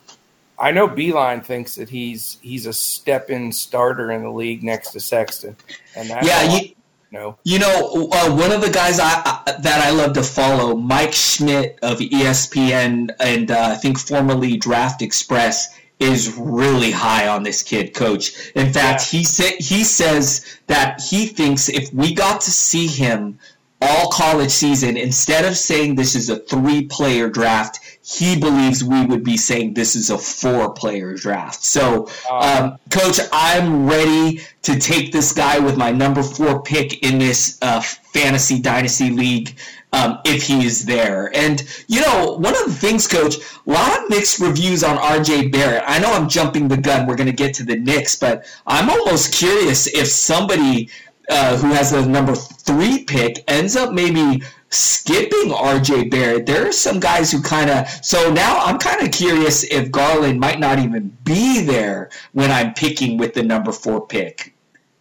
I know Beilein thinks that he's he's a step in starter in the league next to Sexton, and that's yeah, you, no. You know, uh, one of the guys I, that I love to follow, Mike Schmitz of ESPN, and uh, I think formerly Draft Express, is really high on this kid, Coach. In fact, yeah. he sa- he says that he thinks if we got to see him all college season, instead of saying this is a three player draft, he believes we would be saying this is a four player draft. So, um, coach, I'm ready to take this guy with my number four pick in this uh, fantasy dynasty league. Um, if he is there. And, you know, one of the things, Coach, a lot of mixed reviews on RJ Barrett. I know I'm jumping the gun. We're going to get to the Knicks, but I'm almost curious if somebody uh, who has the number three pick, ends up maybe skipping RJ Barrett. There are some guys who kind of. So now I'm kind of curious if Garland might not even be there when I'm picking with the number four pick.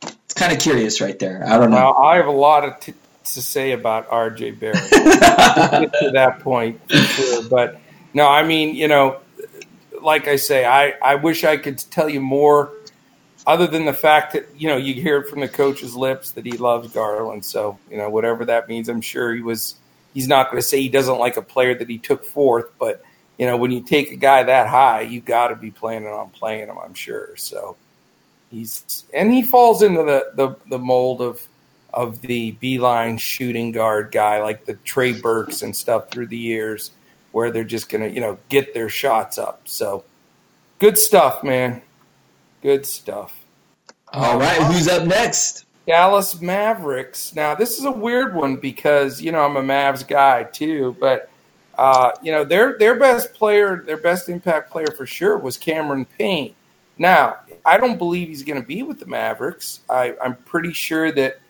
It's kind of curious right there. I don't know. I have a lot of t- to say about RJ Barrett. get to that point, sure. But no, I mean, you know, like I say, I, I wish I could tell you more other than the fact that you know you hear it from the coach's lips that he loves Garland. So you know whatever that means, I'm sure he was. He's not going to say he doesn't like a player that he took fourth, but you know when you take a guy that high, you got to be planning on playing him. I'm sure. So he's and he falls into the the, the mold of of the Beilein shooting guard guy, like the Trey Burkes and stuff through the years, where they're just going to you know get their shots up. So good stuff, man. Good stuff. All right, who's up next? Dallas Mavericks. Now, this is a weird one because you know I'm a Mavs guy too, but uh, you know their their best player, their best impact player for sure was Cameron Payne. Now, I don't believe he's going to be with the Mavericks. I, I'm pretty sure that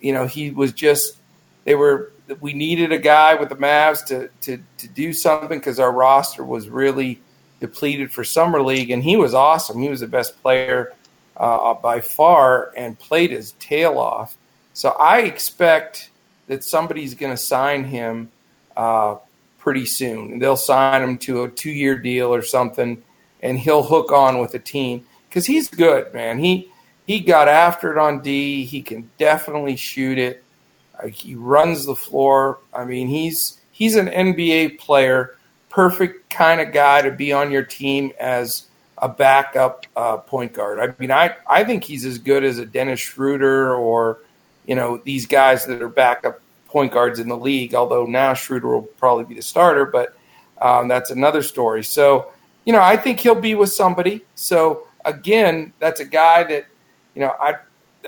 you know he was just they were we needed a guy with the Mavs to to to do something because our roster was really depleted for summer league, and he was awesome. He was the best player uh, by far and played his tail off. So I expect that somebody's going to sign him uh, pretty soon. They'll sign him to a two-year deal or something, and he'll hook on with the team because he's good, man. He he got after it on D. He can definitely shoot it. Uh, he runs the floor. I mean, he's he's an NBA player perfect kind of guy to be on your team as a backup uh, point guard. I mean, I, I think he's as good as a Dennis Schroeder or, you know, these guys that are backup point guards in the league, although now Schroeder will probably be the starter, but um, that's another story. So, you know, I think he'll be with somebody. So, again, that's a guy that, you know, I,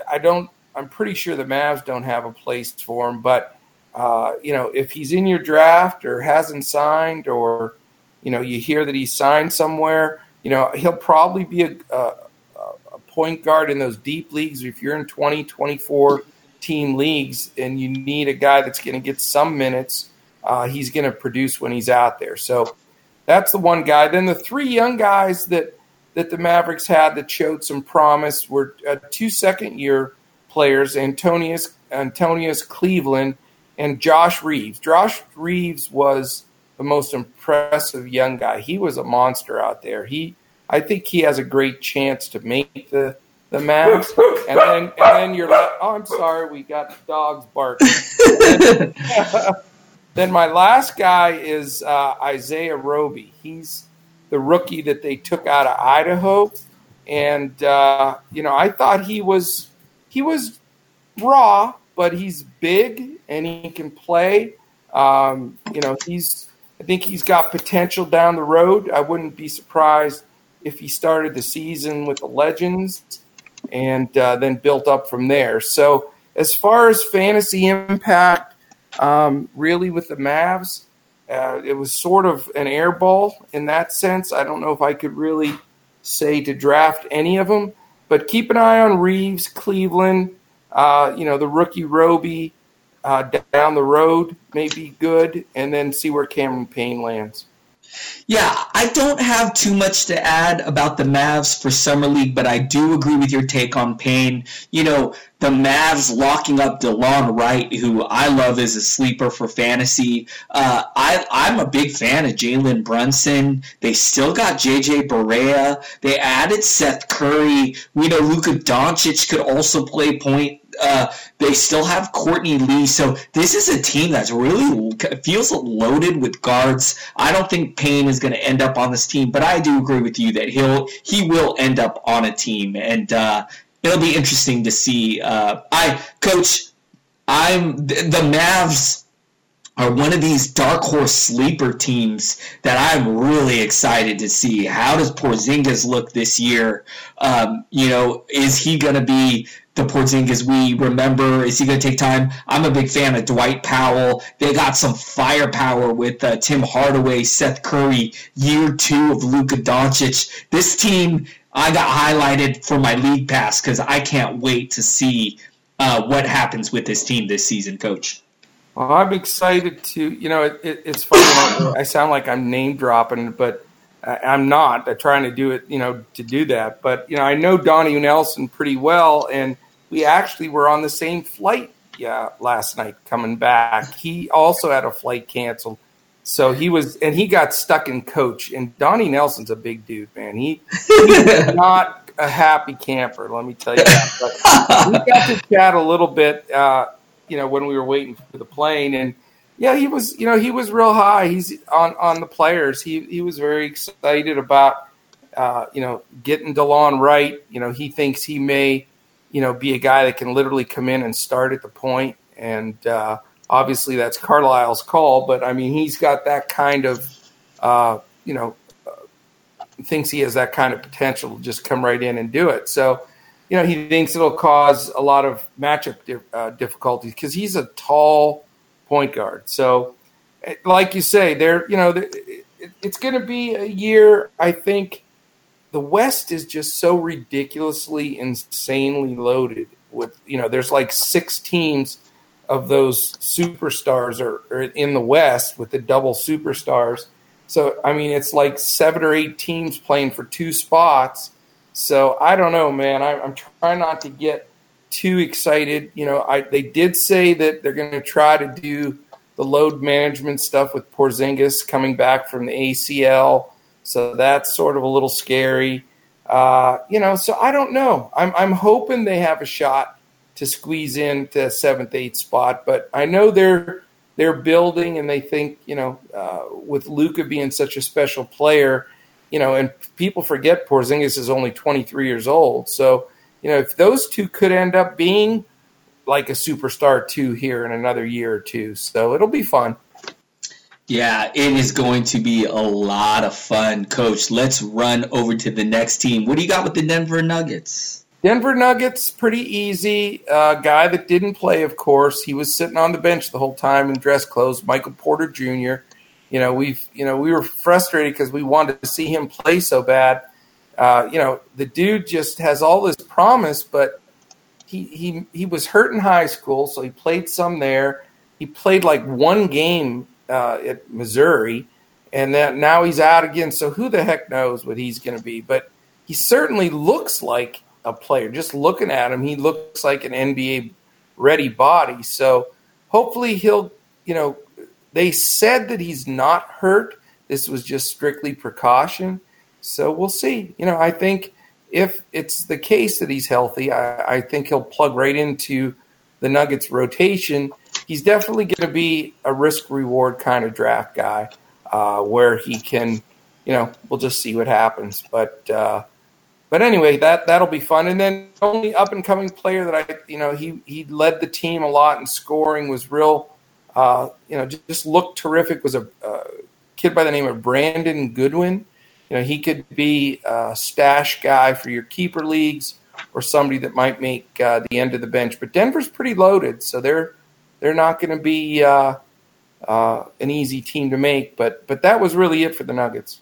I don't, I'm pretty sure the Mavs don't have a place for him, but uh, you know, if he's in your draft or hasn't signed, or you know, you hear that he's signed somewhere, you know, he'll probably be a, a, a point guard in those deep leagues. If you're in 20, 24 team leagues and you need a guy that's going to get some minutes, uh, he's going to produce when he's out there. So that's the one guy. Then the three young guys that that the Mavericks had that showed some promise were uh, two second year players, Antonius Antonius Cleveland and Josh Reaves. Josh Reaves was the most impressive young guy. He was a monster out there. He, I think, he has a great chance to make the the Mavs. And then, and then you're like, oh, I'm sorry, we got dogs barking. then my last guy is uh, Isaiah Roby. He's the rookie that they took out of Idaho, and uh, you know, I thought he was he was raw, but he's big and he can play. Um, you know, he's I think he's got potential down the road. I wouldn't be surprised if he started the season with the Legends and uh, then built up from there. So as far as fantasy impact, um, really with the Mavs, uh, it was sort of an airball in that sense. I don't know if I could really say to draft any of them, but keep an eye on Reaves, Cleveland, uh, you know, the rookie Roby uh, down the road may be good, and then see where Cameron Payne lands. Yeah, I don't have too much to add about the Mavs for Summer League, but I do agree with your take on Payne. You know, the Mavs locking up DeLon Wright, who I love as a sleeper for fantasy. Uh, I, I'm a big fan of Jalen Brunson. They still got JJ Barea. They added Seth Curry. We know Luka Doncic could also play point uh, they still have Courtney Lee. So this is a team that's really feels loaded with guards. I don't think Payne is going to end up on this team, but I do agree with you that he'll he will end up on a team, and uh, it'll be interesting to see. Uh, I coach, I'm the Mavs are one of these dark horse sleeper teams that I'm really excited to see. How does Porzingis look this year? Um, you know, is he going to be the Porzingis we remember? Is he going to take time? I'm a big fan of Dwight Powell. They got some firepower with uh, Tim Hardaway, Seth Curry, year two of Luka Doncic. This team I got highlighted for my league pass because I can't wait to see uh, what happens with this team this season, Coach. Well, I'm excited to. You know, it, it, it's funny. I sound like I'm name dropping, but I'm not. I'm trying to do it, you know, to do that. But you know, I know Donnie Nelson pretty well, and we actually were on the same flight yeah last night coming back. He also had a flight canceled. So he was, and he got stuck in coach. And Donnie Nelson's a big dude, man. He, he's not a happy camper, let me tell you that. But we got to chat a little bit, uh, you know, when we were waiting for the plane. And yeah, he was, you know, he was real high. He's on on the players. He he was very excited about, uh, you know, getting Delon Wright. You know, he thinks he may you know, be a guy that can literally come in and start at the point. And uh, obviously, that's Carlisle's call. But I mean, he's got that kind of, uh, you know, uh, thinks he has that kind of potential to just come right in and do it. So, you know, he thinks it'll cause a lot of matchup uh, difficulties because he's a tall point guard. So, eh, like you say, there, you know, it's going to be a year. I think the West is just so ridiculously, insanely loaded. With you know, there's like six teams of those superstars are, are in the West with the double superstars. So I mean, it's like seven or eight teams playing for two spots. So I don't know, man. I, am trying not to get too excited. You know, I they did say that they're going to try to do the load management stuff with Porzingis coming back from the ACL. So that's sort of a little scary. Uh, you know, so I don't know. I'm, I'm hoping they have a shot to squeeze in to seventh, eighth spot, but I know they're they're building and they think, you know, uh, with Luka being such a special player, you know, and people forget Porzingis is only 23 years old. So, you know, if those two could end up being like a superstar too here in another year or two, so it'll be fun. Yeah, it is going to be a lot of fun, Coach. Let's run over to the next team. What do you got with the Denver Nuggets? Denver Nuggets, pretty easy. Uh, guy that didn't play, of course. He was sitting on the bench the whole time in dress clothes. Michael Porter Jr. You know, we've you know we were frustrated because we wanted to see him play so bad. Uh, you know, the dude just has all this promise, but he he he was hurt in high school, so he played some there. He played like one game uh, at Missouri, and then now he's out again. So who the heck knows what he's going to be? But he certainly looks like a player. Just looking at him, he looks like an NBA ready body. So hopefully he'll, you know, they said that he's not hurt. This was just strictly precaution. So we'll see. You know, I think if it's the case that he's healthy, I, I think he'll plug right into the Nuggets rotation he's definitely going to be a risk reward kind of draft guy uh, where he can, you know, we'll just see what happens. But uh, but anyway, that that'll be fun. And then only up and coming player that I, you know, he he led the team a lot in scoring, was real, uh, you know, just, just, looked terrific. Was a, kid by the name of Brandon Goodwin. You know, he could be a stash guy for your keeper leagues or somebody that might make uh, the end of the bench. But Denver's pretty loaded, so they're they're not going to be uh, uh, an easy team to make. But but that was really it for the Nuggets.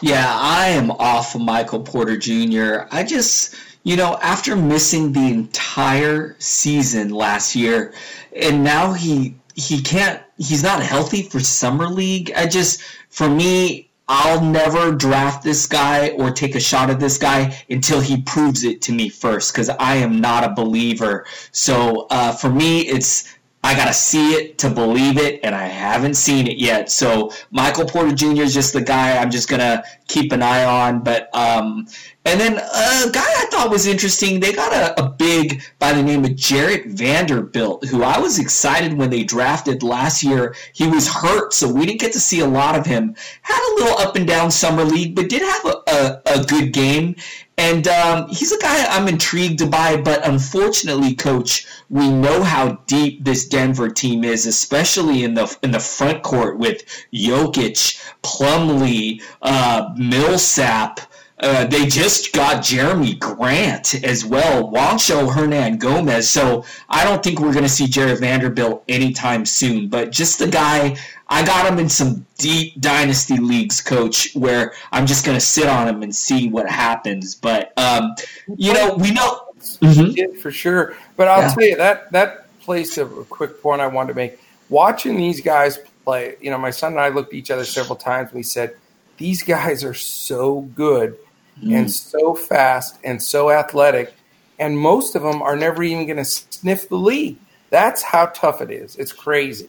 Yeah, I am off of Michael Porter Jr. I just you know after missing the entire season last year, and now he he can't. He's not healthy for summer league. I just for me. I'll never draft this guy or take a shot at this guy until he proves it to me first, because I am not a believer. So uh, for me, it's I gotta see it to believe it, and I haven't seen it yet. So Michael Porter Jr. is just the guy I'm just gonna keep an eye on. But um, and then a guy I thought was interesting. They got a, a big by the name of Jarred Vanderbilt, who I was excited when they drafted last year. He was hurt, so we didn't get to see a lot of him. Had a little up and down summer league, but did have a, a, a good game. And um, he's a guy I'm intrigued by, but unfortunately, coach, we know how deep this Denver team is, especially in the in the front court with Jokic, Plumlee, uh, Millsap. Uh, they just got Jerami Grant as well, Juancho Hernangomez. So I don't think we're going to see Jarred Vanderbilt anytime soon. But just the guy, I got him in some deep dynasty leagues, coach, where I'm just going to sit on him and see what happens. But um, you know, we know mm-hmm. for sure. But I'll yeah. tell you that that place of a quick point I wanted to make. Watching these guys play, you know, my son and I looked at each other several times. and We said, "These guys are so good." mm. and so fast and so athletic, and most of them are never even going to sniff the league. That's how tough it is. It's crazy.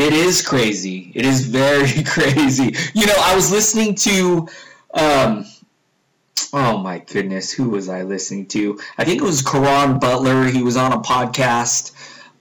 It is crazy. It is very crazy. You know, I was listening to, um, oh my goodness, who was I listening to? I think it was Caron Butler. He was on a podcast,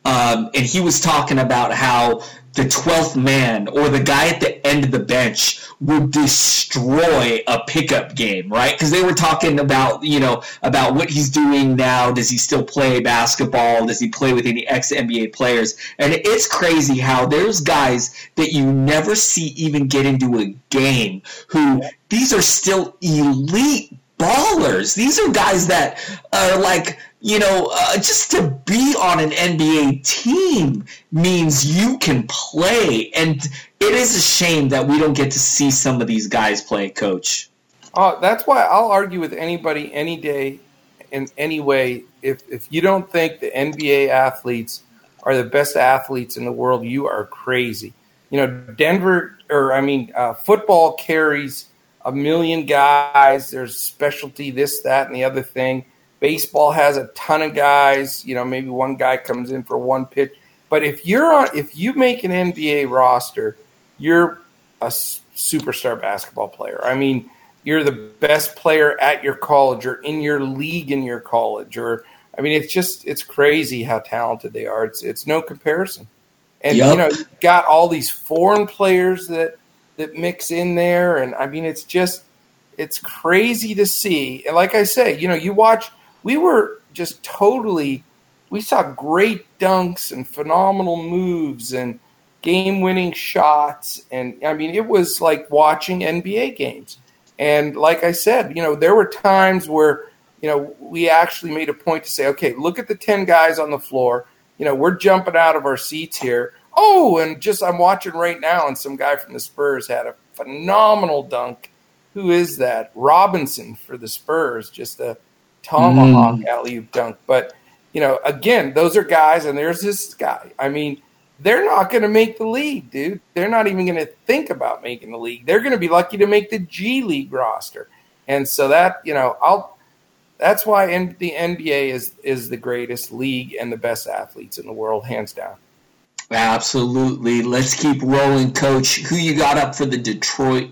um, and he was talking about how the 12th man or the guy at the end of the bench would destroy a pickup game, right? Because they were talking about, you know, about what he's doing now. Does he still play basketball? Does he play with any ex NBA players? And it's crazy how there's guys that you never see even get into a game who these are still elite ballers. These are guys that are like you know, uh, just to be on an NBA team means you can play. And it is a shame that we don't get to see some of these guys play, coach. Uh, that's why I'll argue with anybody any day in any way. If, if you don't think the NBA athletes are the best athletes in the world, you are crazy. You know, Denver, or I mean, uh, football carries a million guys. There's specialty, this, that, and the other thing Baseball has a ton of guys. You know, maybe one guy comes in for one pitch. But if you're on, if you make an NBA roster, you're a superstar basketball player. I mean, you're the best player at your college or in your league in your college. Or I mean, it's just it's crazy how talented they are. It's it's no comparison. And yep. you know, you've got all these foreign players that that mix in there, and I mean, it's just it's crazy to see. And like I say, you know, you watch we were just totally we saw great dunks and phenomenal moves and game winning shots and I mean it was like watching NBA games. And like I said, you know, there were times where, you know, we actually made a point to say, okay, look at the 10 guys on the floor. You know, we're jumping out of our seats here. Oh, and just I'm watching right now and some guy from the Spurs had a phenomenal dunk. Who is that? Robinson for the Spurs, just a tomahawk mm. alley oop dunk. But you know, again, those are guys, and there's this guy. I mean, they're not going to make the league, dude. They're not even going to think about making the league. They're going to be lucky to make the G League roster. And so that you know, I'll. That's why the NBA is is the greatest league and the best athletes in the world, hands down. Absolutely. Let's keep rolling, Coach. Who you got up for the Detroit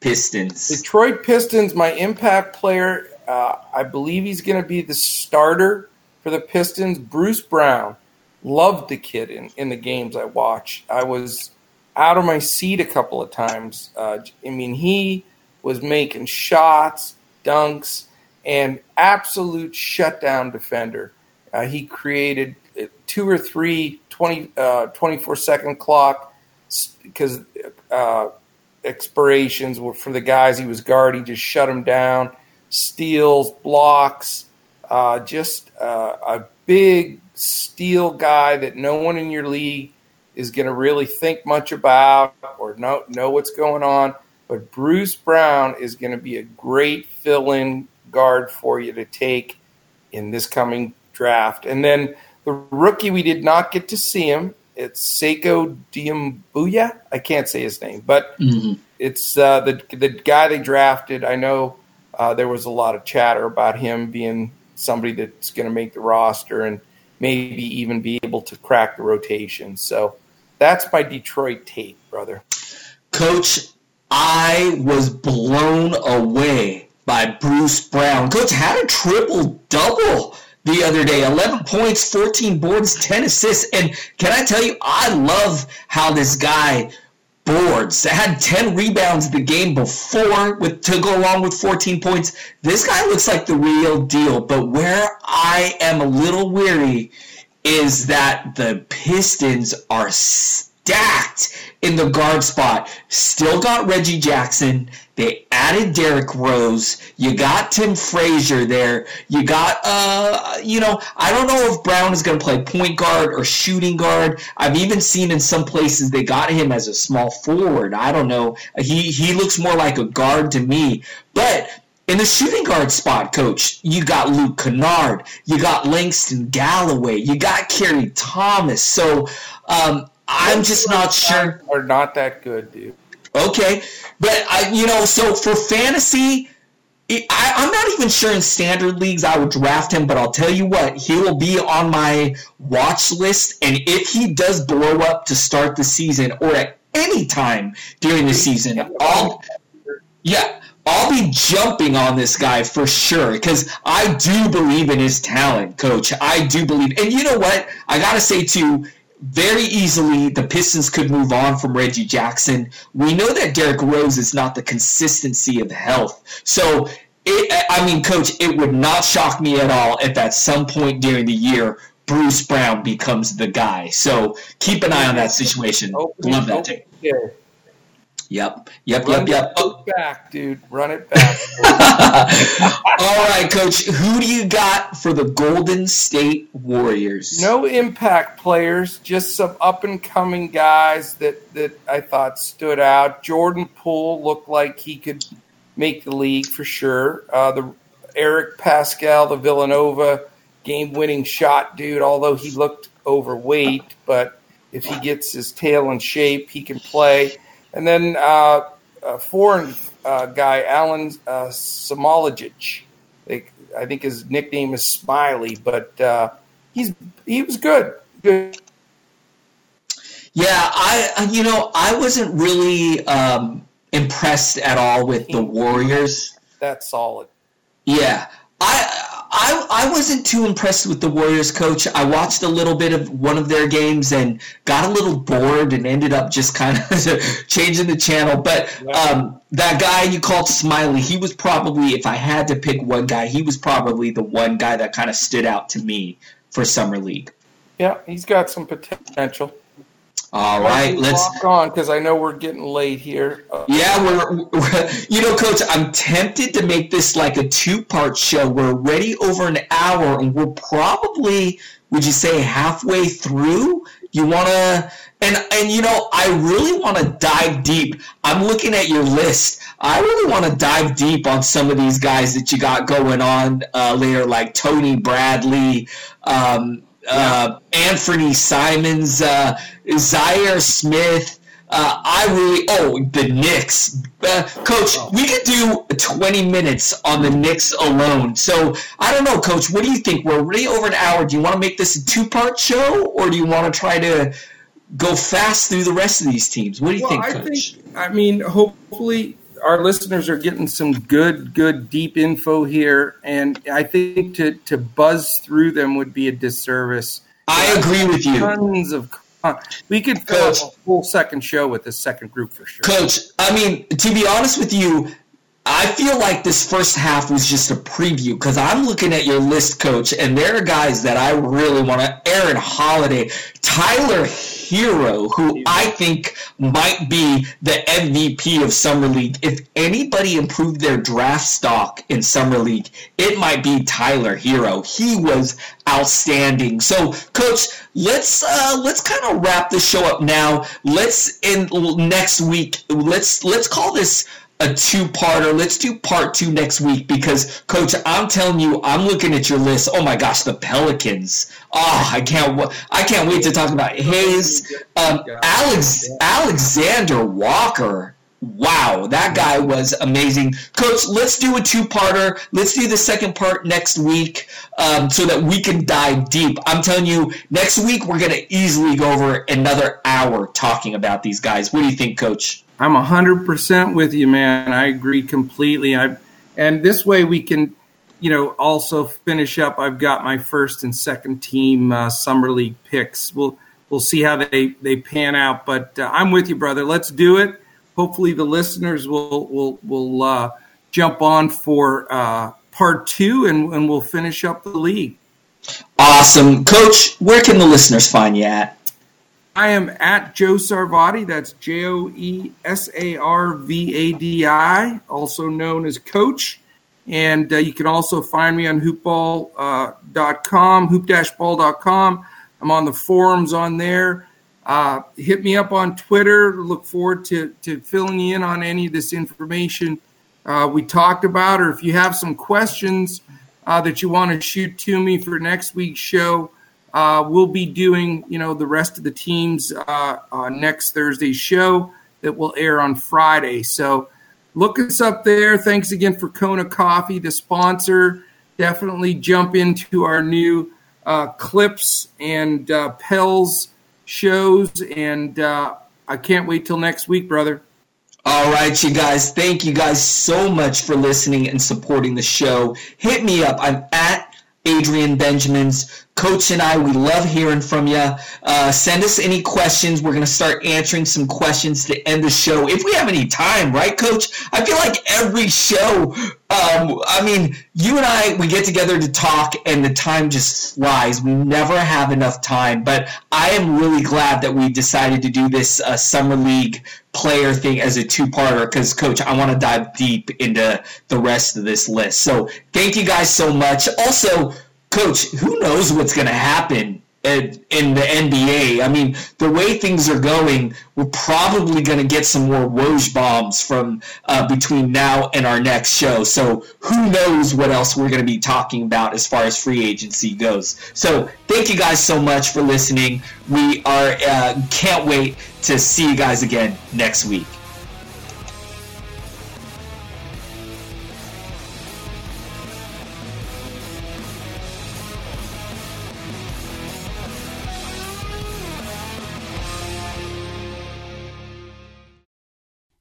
Pistons? Detroit Pistons. My impact player uh, I believe he's going to be the starter for the Pistons. Bruce Brown, loved the kid in, in the games I watched. I was out of my seat a couple of times. Uh, I mean, he was making shots, dunks, and absolute shutdown defender. Uh, he created uh, two or three 20, uh, 24 second clock because uh, expirations were for the guys he was guarding, just shut them down steals, blocks, uh, just uh, a big steal guy that no one in your league is going to really think much about or know, know what's going on. But Bruce Brown is going to be a great fill in guard for you to take in this coming draft. And then the rookie, we did not get to see him, it's Sekou Doumbouya. I can't say his name, but Mhm. it's uh, the the guy they drafted. I know uh, there was a lot of chatter about him being somebody that's going to make the roster and maybe even be able to crack the rotation. So that's my Detroit tape, brother. Coach, I was blown away by Bruce Brown. Coach had a triple double the other day 11 points, 14 boards, 10 assists. And can I tell you, I love how this guy boards. Had 10 rebounds the game before with to go along with 14 points. This guy looks like the real deal. But where I am a little weary is that the Pistons are stacked in the guard spot. Still got Reggie Jackson. They added Derrick Rose. You got Tim Frazier there. You got, uh, you know, I don't know if Brown is going to play point guard or shooting guard. I've even seen in some places they got him as a small forward. I don't know. He he looks more like a guard to me. But in the shooting guard spot, coach, you got Luke Kennard, you got Langston Galloway, you got Khyri Thomas. So um, I'm just not sure. Are not that good, dude. Okay, but I, you know, so for fantasy, it, I, I'm not even sure in standard leagues I would draft him. But I'll tell you what, he will be on my watch list, and if he does blow up to start the season or at any time during the season, I'll yeah. I'll be jumping on this guy for sure because I do believe in his talent, coach. I do believe. And you know what? I got to say, too, very easily the Pistons could move on from Reggie Jackson. We know that Derrick Rose is not the consistency of health. So, it, I mean, coach, it would not shock me at all if at some point during the year Bruce Brown becomes the guy. So keep an eye on that situation. Open- Love that open take. here. Yep. Yep. Run Yep. Yep. Back, dude. Run it back. All right, coach. Who do you got for the Golden State Warriors? no impact players, just some up and coming guys that that I thought stood out. Jordan Poole looked like he could make the league for sure. Uh, the Eric Paschall, the Villanova game winning shot dude, although he looked overweight, but if he gets his tail in shape, he can play. And then uh, a foreign uh, guy, Alen uh, Smailagic. I think his nickname is Smiley, but uh, he's he was good. Good. Yeah, I uh, you know I wasn't really um, impressed at all with the Warriors. That's solid. Yeah, I. I, I wasn't too impressed with the Warriors coach. I watched a little bit of one of their games and got a little bored and ended up just kind of changing the channel. But um, that guy you called Smiley, he was probably, if I had to pick one guy, he was probably the one guy that kind of stood out to me for Summer League. Yeah, he's got some potential. All right, let's walk on because I know we're getting late here. Yeah, we're, we're, you know, Coach, I'm tempted to make this like a two part show. We're already over an hour, and we're probably, would you say, halfway through? You want to, and, and you know, I really want to dive deep. I'm looking at your list. I really want to dive deep on some of these guys that you got going on uh, later, like Tony Bradley, um, uh, Anthony Simons, uh, Zhaire Smith. Uh, I really oh the Knicks, uh, Coach. We could do 20 minutes on the Knicks alone. So I don't know, Coach. What do you think? We're already over an hour. Do you want to make this a two-part show, or do you want to try to go fast through the rest of these teams? What do you well, think, I Coach? think. I mean, hopefully our listeners are getting some good, good, deep info here, and I think to to buzz through them would be a disservice. I agree with you. Tons of. We could fill Coach. a full second show with this second group for sure. Coach, I mean, to be honest with you, I feel like this first half was just a preview because I'm looking at your list, Coach, and there are guys that I really want to. Aaron Holiday, Tyler Hero, who I think might be the MVP of Summer League. If anybody improved their draft stock in Summer League, it might be Tyler Herro. He was outstanding. So, Coach, let's uh, let's kind of wrap the show up now. Let's in next week. Let's let's call this a two-parter. Let's do part two next week because, Coach, I'm telling you, I'm looking at your list. Oh my gosh, the Pelicans. Oh, I can't. I can't wait to talk about his um, Alex Alexander Walker. Wow, that guy was amazing. Coach, let's do a two parter. Let's do the second part next week um, so that we can dive deep. I'm telling you, next week we're going to easily go over another hour talking about these guys. What do you think, Coach? I'm 100% with you, man. I agree completely. I, and this way we can, you know, also finish up. I've got my first and second team uh, summer league picks. We'll we'll see how they they pan out. But uh, I'm with you, brother. Let's do it. Hopefully, the listeners will will will uh, jump on for uh, part two, and, and we'll finish up the league. Awesome, Coach. Where can the listeners find you at? I am at Joe Sarvadi. That's J O E S A R V A D I, also known as Coach. And uh, you can also find me on hoopball.com, uh, hoop-ball.com. I'm on the forums on there. Uh, hit me up on Twitter. Look forward to, to filling in on any of this information uh, we talked about. Or if you have some questions uh, that you want to shoot to me for next week's show, uh, we'll be doing, you know, the rest of the teams uh, uh, next Thursday's show that will air on Friday. So look us up there. Thanks again for Kona Coffee, the sponsor. Definitely jump into our new uh, clips and uh, Pels shows, and uh, I can't wait till next week, brother. All right, you guys. Thank you guys so much for listening and supporting the show. Hit me up. I'm at Adrian Benjamins. Coach and I, we love hearing from you. Uh, send us any questions. We're going to start answering some questions to end the show if we have any time, right, Coach? I feel like every show, um, I mean, you and I, we get together to talk and the time just flies. We never have enough time, but I am really glad that we decided to do this uh, Summer League player thing as a two-parter because coach i want to dive deep into the rest of this list so thank you guys so much also coach who knows what's going to happen in the NBA. I mean, the way things are going, we're probably going to get some more Woj bombs from uh, between now and our next show. So who knows what else we're going to be talking about as far as free agency goes. So thank you guys so much for listening. We are uh, can't wait to see you guys again next week.